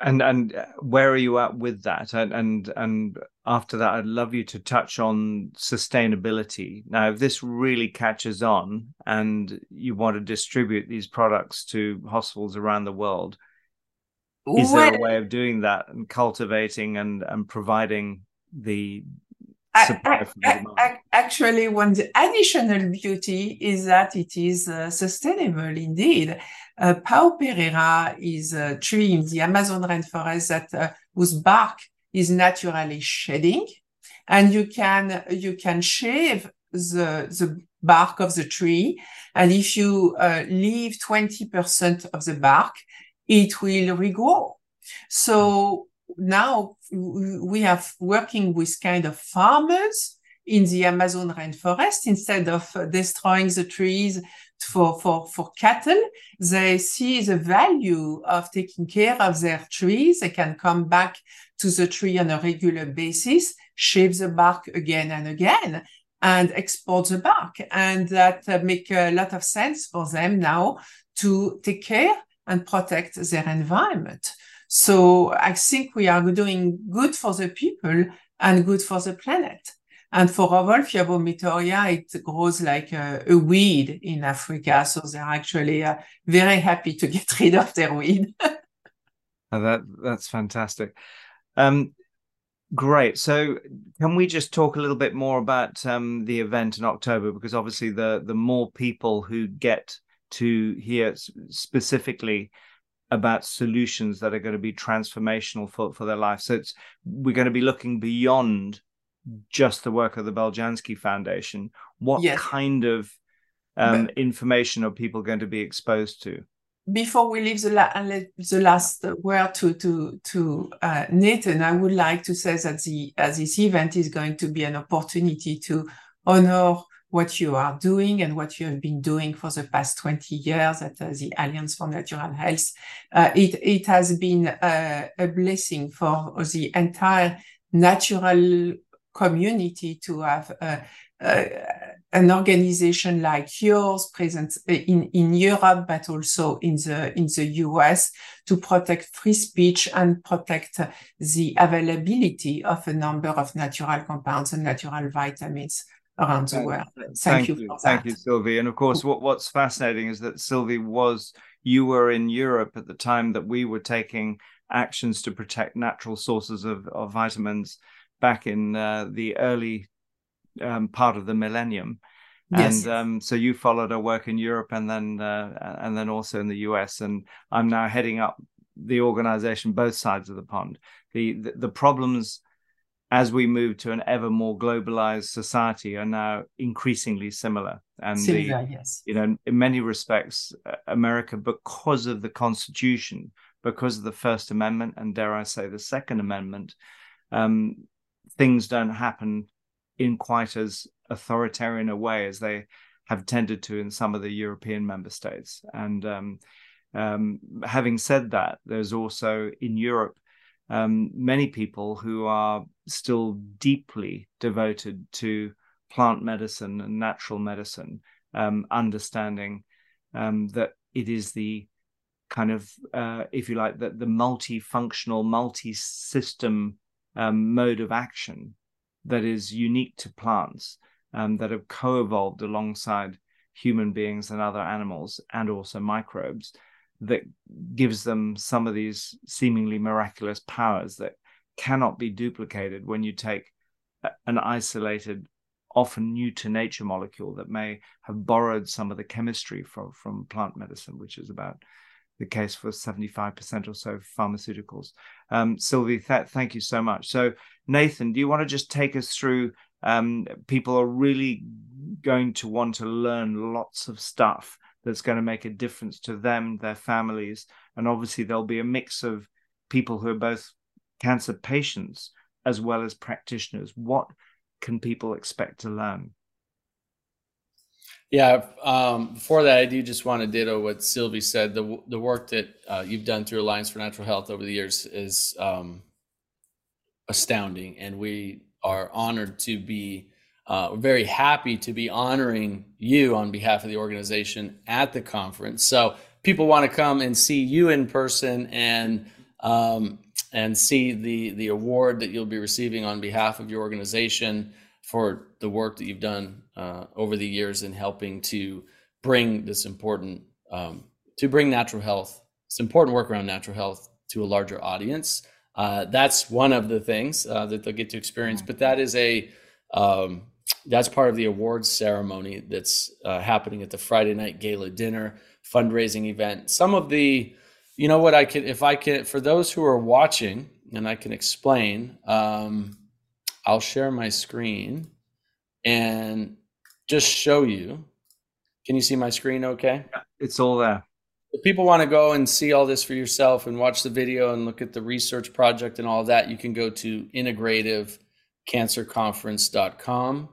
Speaker 3: And and uh, where are you at with that? And and and after that, I'd love you to touch on sustainability. Now, if this really catches on and you want to distribute these products to hospitals around the world, is there a way of doing that and cultivating and and providing the
Speaker 2: I, I, actually one the additional beauty is that it is uh, sustainable indeed. Uh, Pao pereira is a tree in the amazon rainforest that uh, whose bark is naturally shedding. And you can you can shave the the bark of the tree. And if you uh, leave 20% of the bark it will regrow. So now we have working with kind of farmers in the Amazon rainforest instead of destroying the trees for, for, for cattle. They see the value of taking care of their trees. They can come back to the tree on a regular basis, shave the bark again and again and export the bark. And that make a lot of sense for them now to take care and protect their environment. So I think we are doing good for the people and good for the planet. And for Rauwolfia vomitoria, it grows like a, a, weed in Africa. So they're actually uh, very happy to get rid of their weed.
Speaker 3: oh, that that's fantastic. Um, great. So can we just talk a little bit more about um, the event in October? Because obviously, the the more people who get to hear specifically about solutions that are going to be transformational for, for their life. So it's we're going to be looking beyond just the work of the Beljanski Foundation. What yes. kind of um, information are people going to be exposed to?
Speaker 2: Before we leave the, la- the last word to to to uh, Nathan, I would like to say that the uh, this event is going to be an opportunity to honor what you are doing and what you have been doing for the past 20 years at uh, the Alliance for Natural Health. Uh, it, it has been uh, a blessing for the entire natural community to have uh, uh, an organization like yours present in, in Europe, but also in the, in the US to protect free speech and protect the availability of a number of natural compounds and natural vitamins around the world. Thank,
Speaker 3: thank
Speaker 2: you. you
Speaker 3: thank you, Sylvie. And of course, what, what's fascinating is that Sylvie was, you were in Europe at the time that we were taking actions to protect natural sources of, of vitamins back in uh, the early um, part of the millennium. Yes. And um, so you followed her work in Europe and then uh, and then also in the US. And I'm now heading up the organization both sides of the pond. The the, the problems as we move to an ever more globalized society are now increasingly similar and
Speaker 2: similar, the, yes.
Speaker 3: you know in many respects uh, america because of the constitution because of the first amendment and dare i say the second amendment um, things don't happen in quite as authoritarian a way as they have tended to in some of the european member states and um, um, having said that there's also in europe um, many people who are still deeply devoted to plant medicine and natural medicine, um, understanding um, that it is the kind of, uh, if you like, that the multifunctional, multi-system um, mode of action that is unique to plants um, that have co-evolved alongside human beings and other animals and also microbes that gives them some of these seemingly miraculous powers that cannot be duplicated when you take an isolated often new to nature molecule that may have borrowed some of the chemistry from from plant medicine which is about the case for 75% or so pharmaceuticals. Um, sylvie th- thank you so much. So nathan do you want to just take us through um, people are really going to want to learn lots of stuff that's going to make a difference to them, their families, and obviously there'll be a mix of people who are both cancer patients as well as practitioners. What can people expect to learn?
Speaker 1: Yeah, um, before that, I do just want to ditto what Sylvie said. The the work that uh, you've done through Alliance for Natural Health over the years is um, astounding, and we are honored to be uh, we're very happy to be honoring you on behalf of the organization at the conference. So people want to come and see you in person and um, and see the the award that you'll be receiving on behalf of your organization for the work that you've done uh, over the years in helping to bring this important um, to bring natural health. It's important work around natural health to a larger audience. Uh, that's one of the things uh, that they'll get to experience, but that is a um, that's part of the awards ceremony that's uh, happening at the Friday night gala dinner fundraising event. Some of the, you know what I can, if I can, for those who are watching, and I can explain, um, I'll share my screen and just show you. Can you see my screen okay?
Speaker 3: It's all there.
Speaker 1: If people want to go and see all this for yourself and watch the video and look at the research project and all that, you can go to integrativecancerconference.com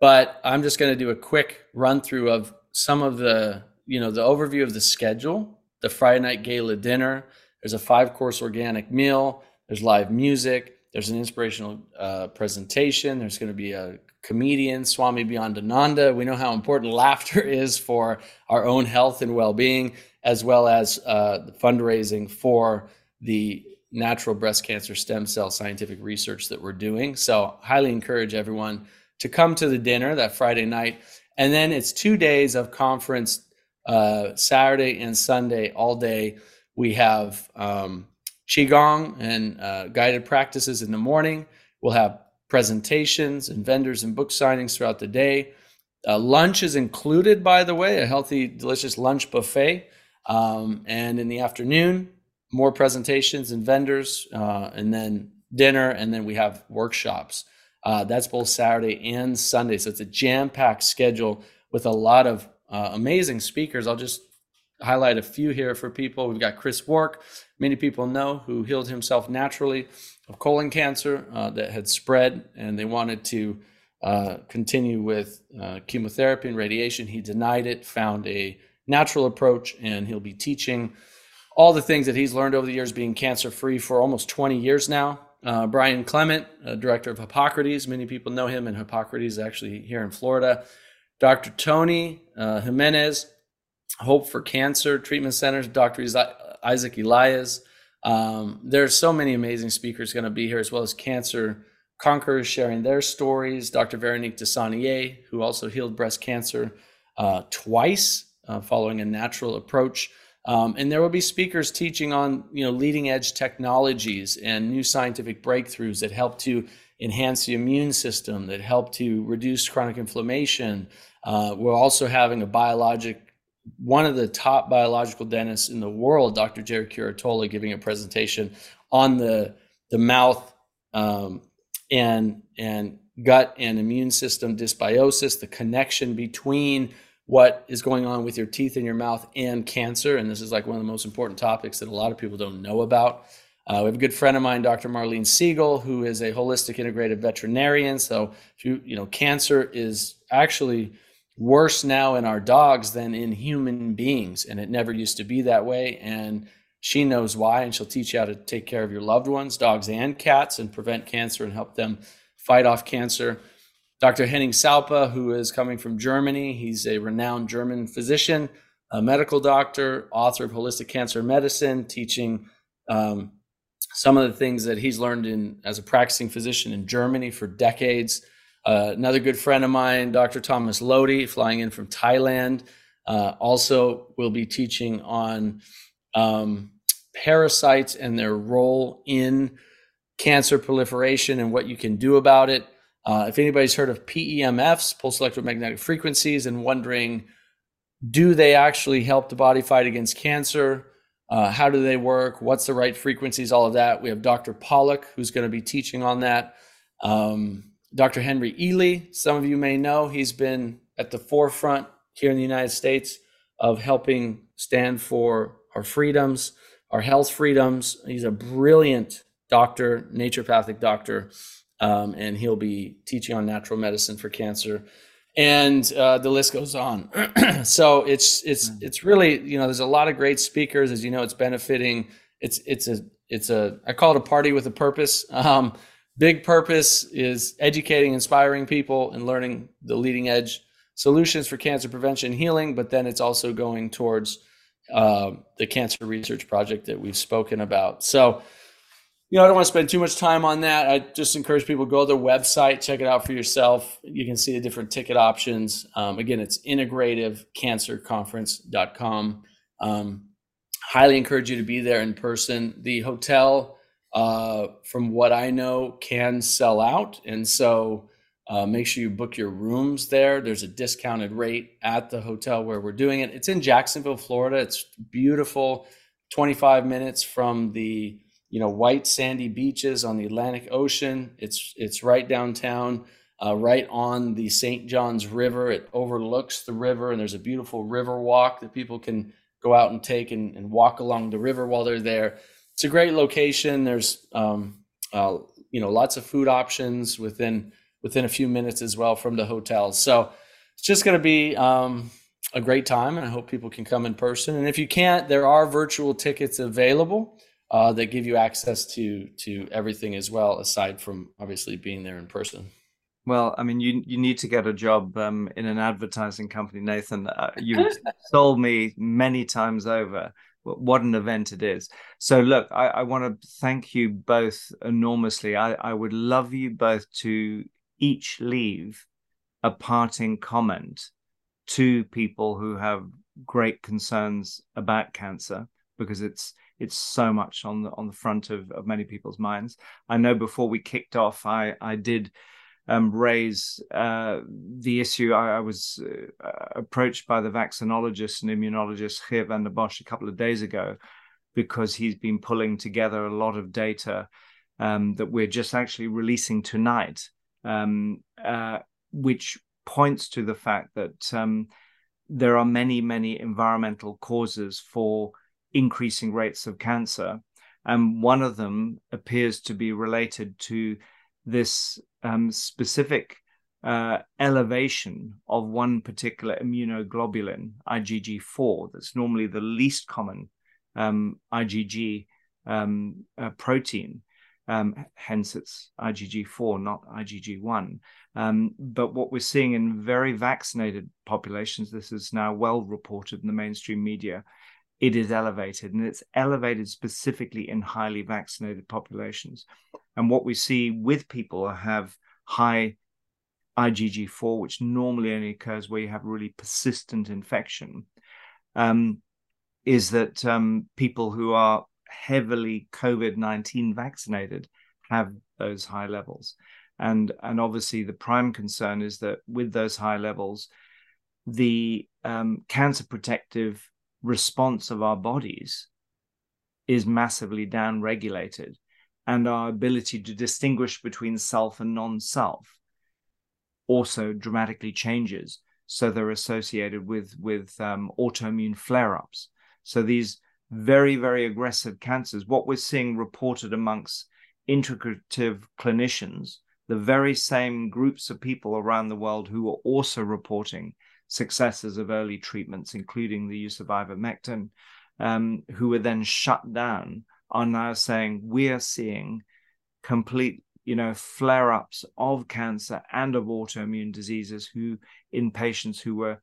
Speaker 1: but I'm just going to do a quick run through of some of the, you know, the overview of the schedule, the Friday night gala dinner. There's a five course organic meal. There's live music. There's an inspirational uh, presentation. There's going to be a comedian, Swami Beyondananda. We know how important laughter is for our own health and well being, as well as uh, fundraising for the natural breast cancer stem cell scientific research that we're doing. So, highly encourage everyone to come to the dinner that Friday night. And then it's two days of conference, uh, Saturday and Sunday, all day. We have um, Qigong and uh, guided practices in the morning. We'll have presentations and vendors and book signings throughout the day. Uh, lunch is included, by the way, a healthy, delicious lunch buffet. Um, and in the afternoon, more presentations and vendors, uh, and then dinner, and then we have workshops. Uh, that's both Saturday and Sunday. So it's a jam packed schedule with a lot of uh, amazing speakers. I'll just highlight a few here for people. We've got Chris Wark, many people know, who healed himself naturally of colon cancer uh, that had spread, and they wanted to uh, continue with uh, chemotherapy and radiation. He denied it, found a natural approach, and he'll be teaching all the things that he's learned over the years being cancer free for almost 20 years now. Uh, Brian Clement, director of Hippocrates. Many people know him, and Hippocrates actually here in Florida. Dr. Tony uh, Jimenez, Hope for Cancer Treatment Centers. Dr. Isaac Eliaz. Um, there's so many amazing speakers going to be here, as well as cancer conquerors sharing their stories. Dr. Veronique Desaulniers, who also healed breast cancer uh, twice uh, following a natural approach. Um, and there will be speakers teaching on you know leading edge technologies and new scientific breakthroughs that help to enhance the immune system, that help to reduce chronic inflammation. Uh, we're also having a biologic, one of the top biological dentists in the world, Dr. Jerry Curatola, giving a presentation on the the mouth um, and and gut and immune system dysbiosis, the connection between what is going on with your teeth and your mouth and cancer. And this is like one of the most important topics that a lot of people don't know about. Uh, we have a good friend of mine, Dr. Marlene Siegel, who is a holistic integrated veterinarian. So, you, you know, cancer is actually worse now in our dogs than in human beings, and it never used to be that way. And she knows why, and she'll teach you how to take care of your loved ones, dogs and cats, and prevent cancer and help them fight off cancer. Dr. Henning Saupe, who is coming from Germany, he's a renowned German physician, a medical doctor, author of Holistic Cancer Medicine, teaching um, some of the things that he's learned in as a practicing physician in Germany for decades. Uh, another good friend of mine, Dr. Thomas Lodi, flying in from Thailand, uh, also will be teaching on um, parasites and their role in cancer proliferation and what you can do about it. Uh, if anybody's heard of PEMFs, pulse electromagnetic frequencies, and wondering, do they actually help the body fight against cancer? Uh, how do they work? What's the right frequencies? All of that. We have Dr. Pawluk, who's going to be teaching on that. Um, Dr. Henry Ealy, some of you may know, he's been at the forefront here in the United States of helping stand for our freedoms, our health freedoms. He's a brilliant doctor, naturopathic doctor, um, and he'll be teaching on natural medicine for cancer and uh, the list goes on. so it's it's mm. it's really you know there's a lot of great speakers as you know it's benefiting. It's it's a it's a I call it a party with a purpose. Um, big purpose is educating, inspiring people, and learning the leading edge solutions for cancer prevention and healing. But then it's also going towards uh, the cancer research project that we've spoken about. So you know, I don't want to spend too much time on that. I just encourage people to go to the website, check it out for yourself. You can see the different ticket options. Um, again, it's integrativecancerconference.com. Um, highly encourage you to be there in person. The hotel, uh, from what I know, can sell out. And so uh, make sure you book your rooms there. There's a discounted rate at the hotel where we're doing it. It's in Jacksonville, Florida. It's beautiful, 25 minutes from the you know white sandy beaches on the Atlantic Ocean. It's it's right downtown, uh, right on the St. Johns River. It overlooks the river, and there's a beautiful river walk that people can go out and take and, and walk along the river while they're there. It's a great location. There's um, uh, you know lots of food options within within a few minutes as well from the hotel. So it's just going to be um, a great time, and I hope people can come in person. And if you can't, there are virtual tickets available uh, that give you access to to everything as well, aside from obviously being there in person.
Speaker 3: Well, I mean, you you need to get a job um, in an advertising company, Nathan. Uh, you've told me many times over what an event it is. So, look, I, I want to thank you both enormously. I, I would love you both to each leave a parting comment to people who have great concerns about cancer because it's it's so much on the on the front of, of many people's minds. I know before we kicked off, I I did um, raise uh, the issue. I, I was uh, approached by the vaccinologist and immunologist Geert Vanden Bossche a couple of days ago because he's been pulling together a lot of data um, that we're just actually releasing tonight, um, uh, which points to the fact that um, there are many, many environmental causes for increasing rates of cancer. And one of them appears to be related to this um, specific uh, elevation of one particular immunoglobulin, IgG4, that's normally the least common um, IgG um, uh, protein. Um, hence, it's IgG4, not IgG1. Um, but what we're seeing in very vaccinated populations, this is now well reported in the mainstream media, it is elevated and it's elevated specifically in highly vaccinated populations. And what we see with people who have high IgG4, which normally only occurs where you have really persistent infection, um, is that um, people who are heavily COVID 19 vaccinated have those high levels. and and obviously the prime concern is that with those high levels the um, cancer protective response of our bodies is massively down regulated and our ability to distinguish between self and non-self also dramatically changes. So they're associated with with um, autoimmune flare-ups. So these very very aggressive cancers what we're seeing reported amongst integrative clinicians the very same groups of people around the world who are also reporting successes of early treatments, including the use of ivermectin, um, who were then shut down, are now saying we are seeing complete, you know, flare-ups of cancer and of autoimmune diseases who in patients who were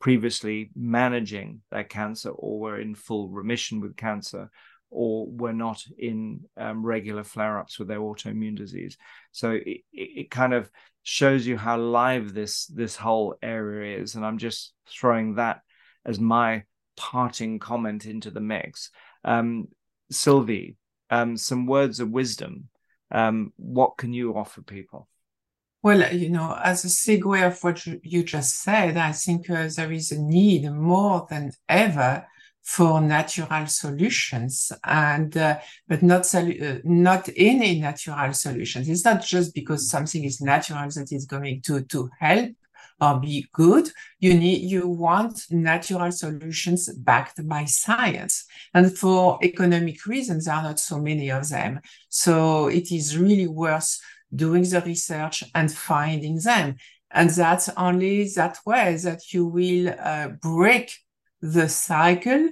Speaker 3: previously managing their cancer or were in full remission with cancer or were not in um, regular flare-ups with their autoimmune disease. So it, it kind of shows you how live this this whole area is, and I'm just throwing that as my parting comment into the mix. Um, Sylvie, um, some words of wisdom. Um, what can you offer people?
Speaker 2: Well, you know, as a segue of what you just said, I think uh, there is a need more than ever for natural solutions and uh, but not uh, not any natural solutions. It's not just because something is natural that is going to to help or be good. You need you want natural solutions backed by science. And for economic reasons there are not so many of them. So it is really worth doing the research and finding them. And that's only that way that you will uh, break the cycle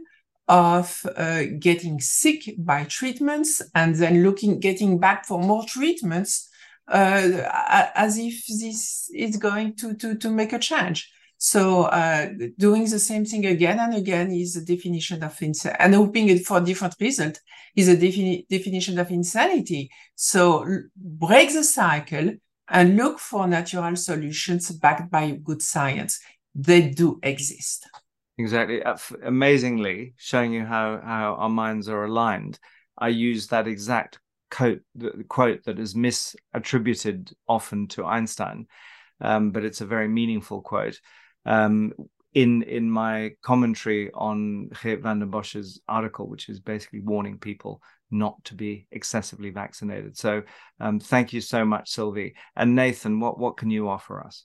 Speaker 2: of uh, getting sick by treatments and then looking, getting back for more treatments uh, as if this is going to, to, to make a change. So uh, doing the same thing again and again is a definition of insanity, and hoping it for different result is a defini definition of insanity. So break the cycle and look for natural solutions backed by good science. They do exist.
Speaker 3: Exactly. Uh, amazingly, showing you how, how our minds are aligned, I use that exact quote, quote that is misattributed often to Einstein, um, but it's a very meaningful quote. Um, in in my commentary on Geert Vanden Bossche's article, which is basically warning people not to be excessively vaccinated. So, um, thank you so much, Sylvie. And Nathan, what what can you offer us?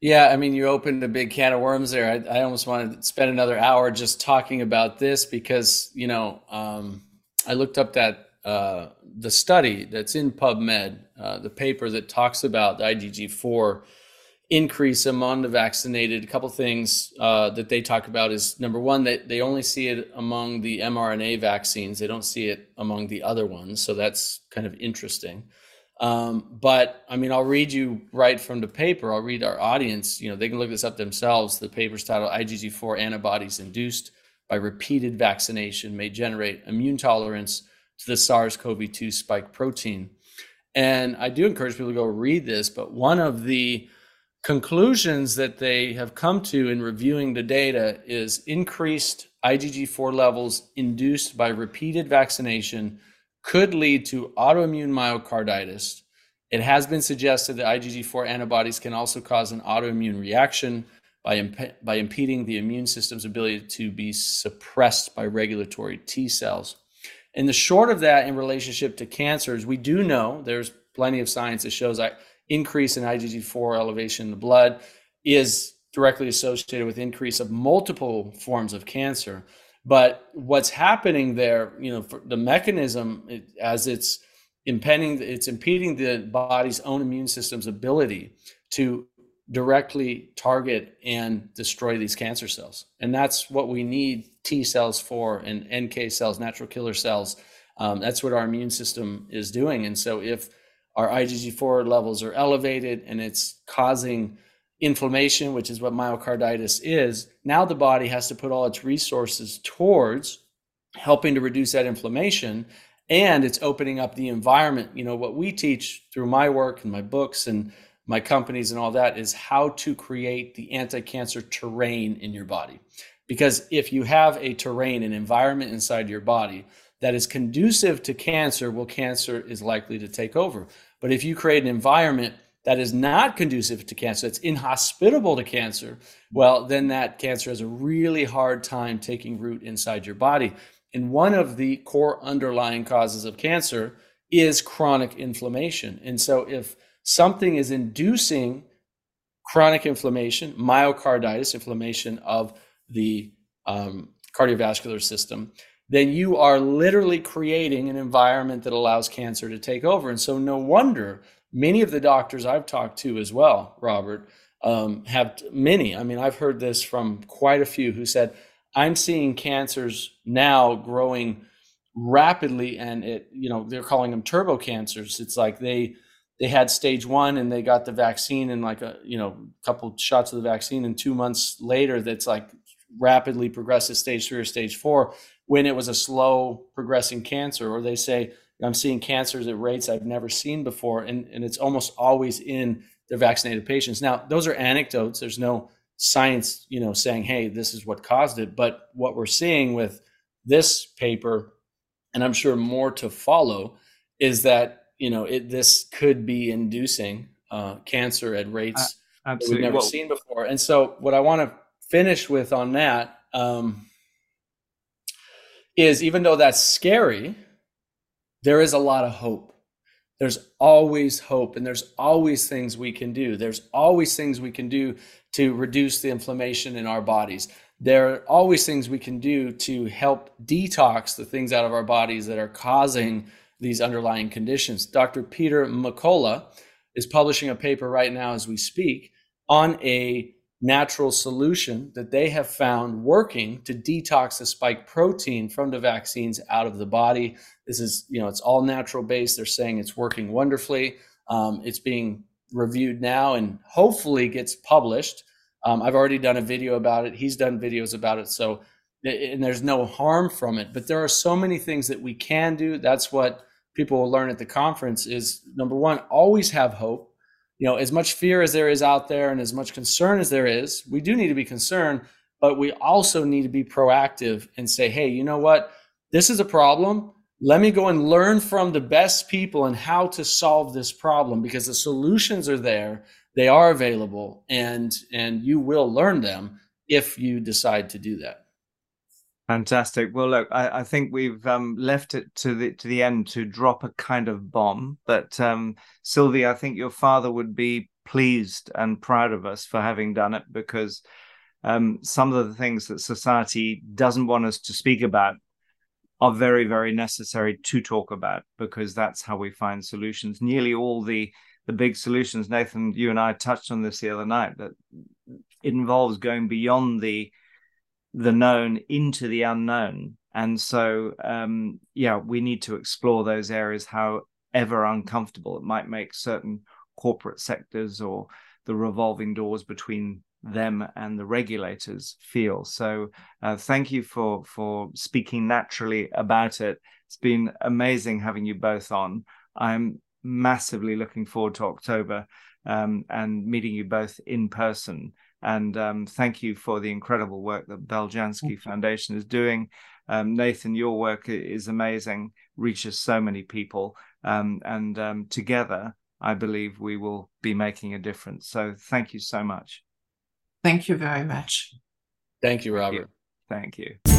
Speaker 1: Yeah, I mean, you opened a big can of worms there. I, I almost want to spend another hour just talking about this because, you know, um, I looked up that uh, the study that's in PubMed, uh, the paper that talks about the IgG4 increase among the vaccinated. A couple things uh, that they talk about is number one, that they only see it among the mRNA vaccines, they don't see it among the other ones. So that's kind of interesting. Um, but I mean, I'll read you right from the paper. I'll read our audience. You know, they can look this up themselves. The paper's titled IgG4 antibodies induced by repeated vaccination may generate immune tolerance to the SARS CoV 2 spike protein. And I do encourage people to go read this. But one of the conclusions that they have come to in reviewing the data is increased IgG4 levels induced by repeated vaccination could lead to autoimmune myocarditis. It has been suggested that IgG4 antibodies can also cause an autoimmune reaction by, imp- by impeding the immune system's ability to be suppressed by regulatory T cells. And the short of that in relationship to cancers, we do know there's plenty of science that shows that increase in IgG4 elevation in the blood is directly associated with increase of multiple forms of cancer. But what's happening there, you know, the mechanism as it's impeding, it's impeding the body's own immune system's ability to directly target and destroy these cancer cells. And that's what we need T cells for and NK cells, natural killer cells. Um, that's what our immune system is doing. And so if our IgG4 levels are elevated and it's causing inflammation, which is what myocarditis is, now the body has to put all its resources towards helping to reduce that inflammation and it's opening up the environment. You know, what we teach through my work and my books and my companies and all that is how to create the anti cancer terrain in your body. Because if you have a terrain, an environment inside your body that is conducive to cancer, well, cancer is likely to take over. But if you create an environment that is not conducive to cancer, that's inhospitable to cancer, well, then that cancer has a really hard time taking root inside your body. And one of the core underlying causes of cancer is chronic inflammation. And so if something is inducing chronic inflammation, myocarditis, inflammation of the um, cardiovascular system, then you are literally creating an environment that allows cancer to take over. And so, no wonder many of the doctors I've talked to as well, Robert, um, have many. I mean, I've heard this from quite a few who said, I'm seeing cancers now growing rapidly and it you know they're calling them turbo cancers it's like they they had stage one and they got the vaccine and like a you know couple shots of the vaccine and two months later that's like rapidly progresses stage three or stage four when it was a slow progressing cancer or they say i'm seeing cancers at rates i've never seen before and, and it's almost always in their vaccinated patients. Now those are anecdotes. There's no science you know saying hey this is what caused it. But what we're seeing with this paper and I'm sure more to follow, is that you know it, this could be inducing uh, cancer at rates uh, we've never well, seen before. And so, what I want to finish with on that um, is, even though that's scary, there is a lot of hope. There's always hope, and there's always things we can do. There's always things we can do to reduce the inflammation in our bodies there are always things we can do to help detox the things out of our bodies that are causing these underlying conditions. Dr. Peter McCullough is publishing a paper right now as we speak on a natural solution that they have found working to detox the spike protein from the vaccines out of the body. This is, you know, it's all natural based. They're saying it's working wonderfully. Um, it's being reviewed now and hopefully gets published um, I've already done a video about it. He's done videos about it. So, and there's no harm from it. But there are so many things that we can do. That's what people will learn at the conference is number one, always have hope. You know, as much fear as there is out there and as much concern as there is, we do need to be concerned, but we also need to be proactive and say, hey, you know what? This is a problem. Let me go and learn from the best people and how to solve this problem because the solutions are there they are available and and you will learn them if you decide to do that
Speaker 3: fantastic well look i, I think we've um, left it to the to the end to drop a kind of bomb but um, sylvie i think your father would be pleased and proud of us for having done it because um, some of the things that society doesn't want us to speak about are very very necessary to talk about because that's how we find solutions nearly all the the big solutions. Nathan, you and I touched on this the other night that it involves going beyond the the known into the unknown. And so, um, yeah, we need to explore those areas, however uncomfortable it might make certain corporate sectors or the revolving doors between them and the regulators feel. So, uh, thank you for for speaking naturally about it. It's been amazing having you both on. I'm massively looking forward to October um, and meeting you both in person. And um, thank you for the incredible work that Beljanski Foundation is doing. Um, Nathan, your work is amazing, reaches so many people. Um, and um, together, I believe we will be making a difference. So thank you so much.
Speaker 2: Thank you very much.
Speaker 1: Thank you, Robert.
Speaker 3: Thank you. Thank you.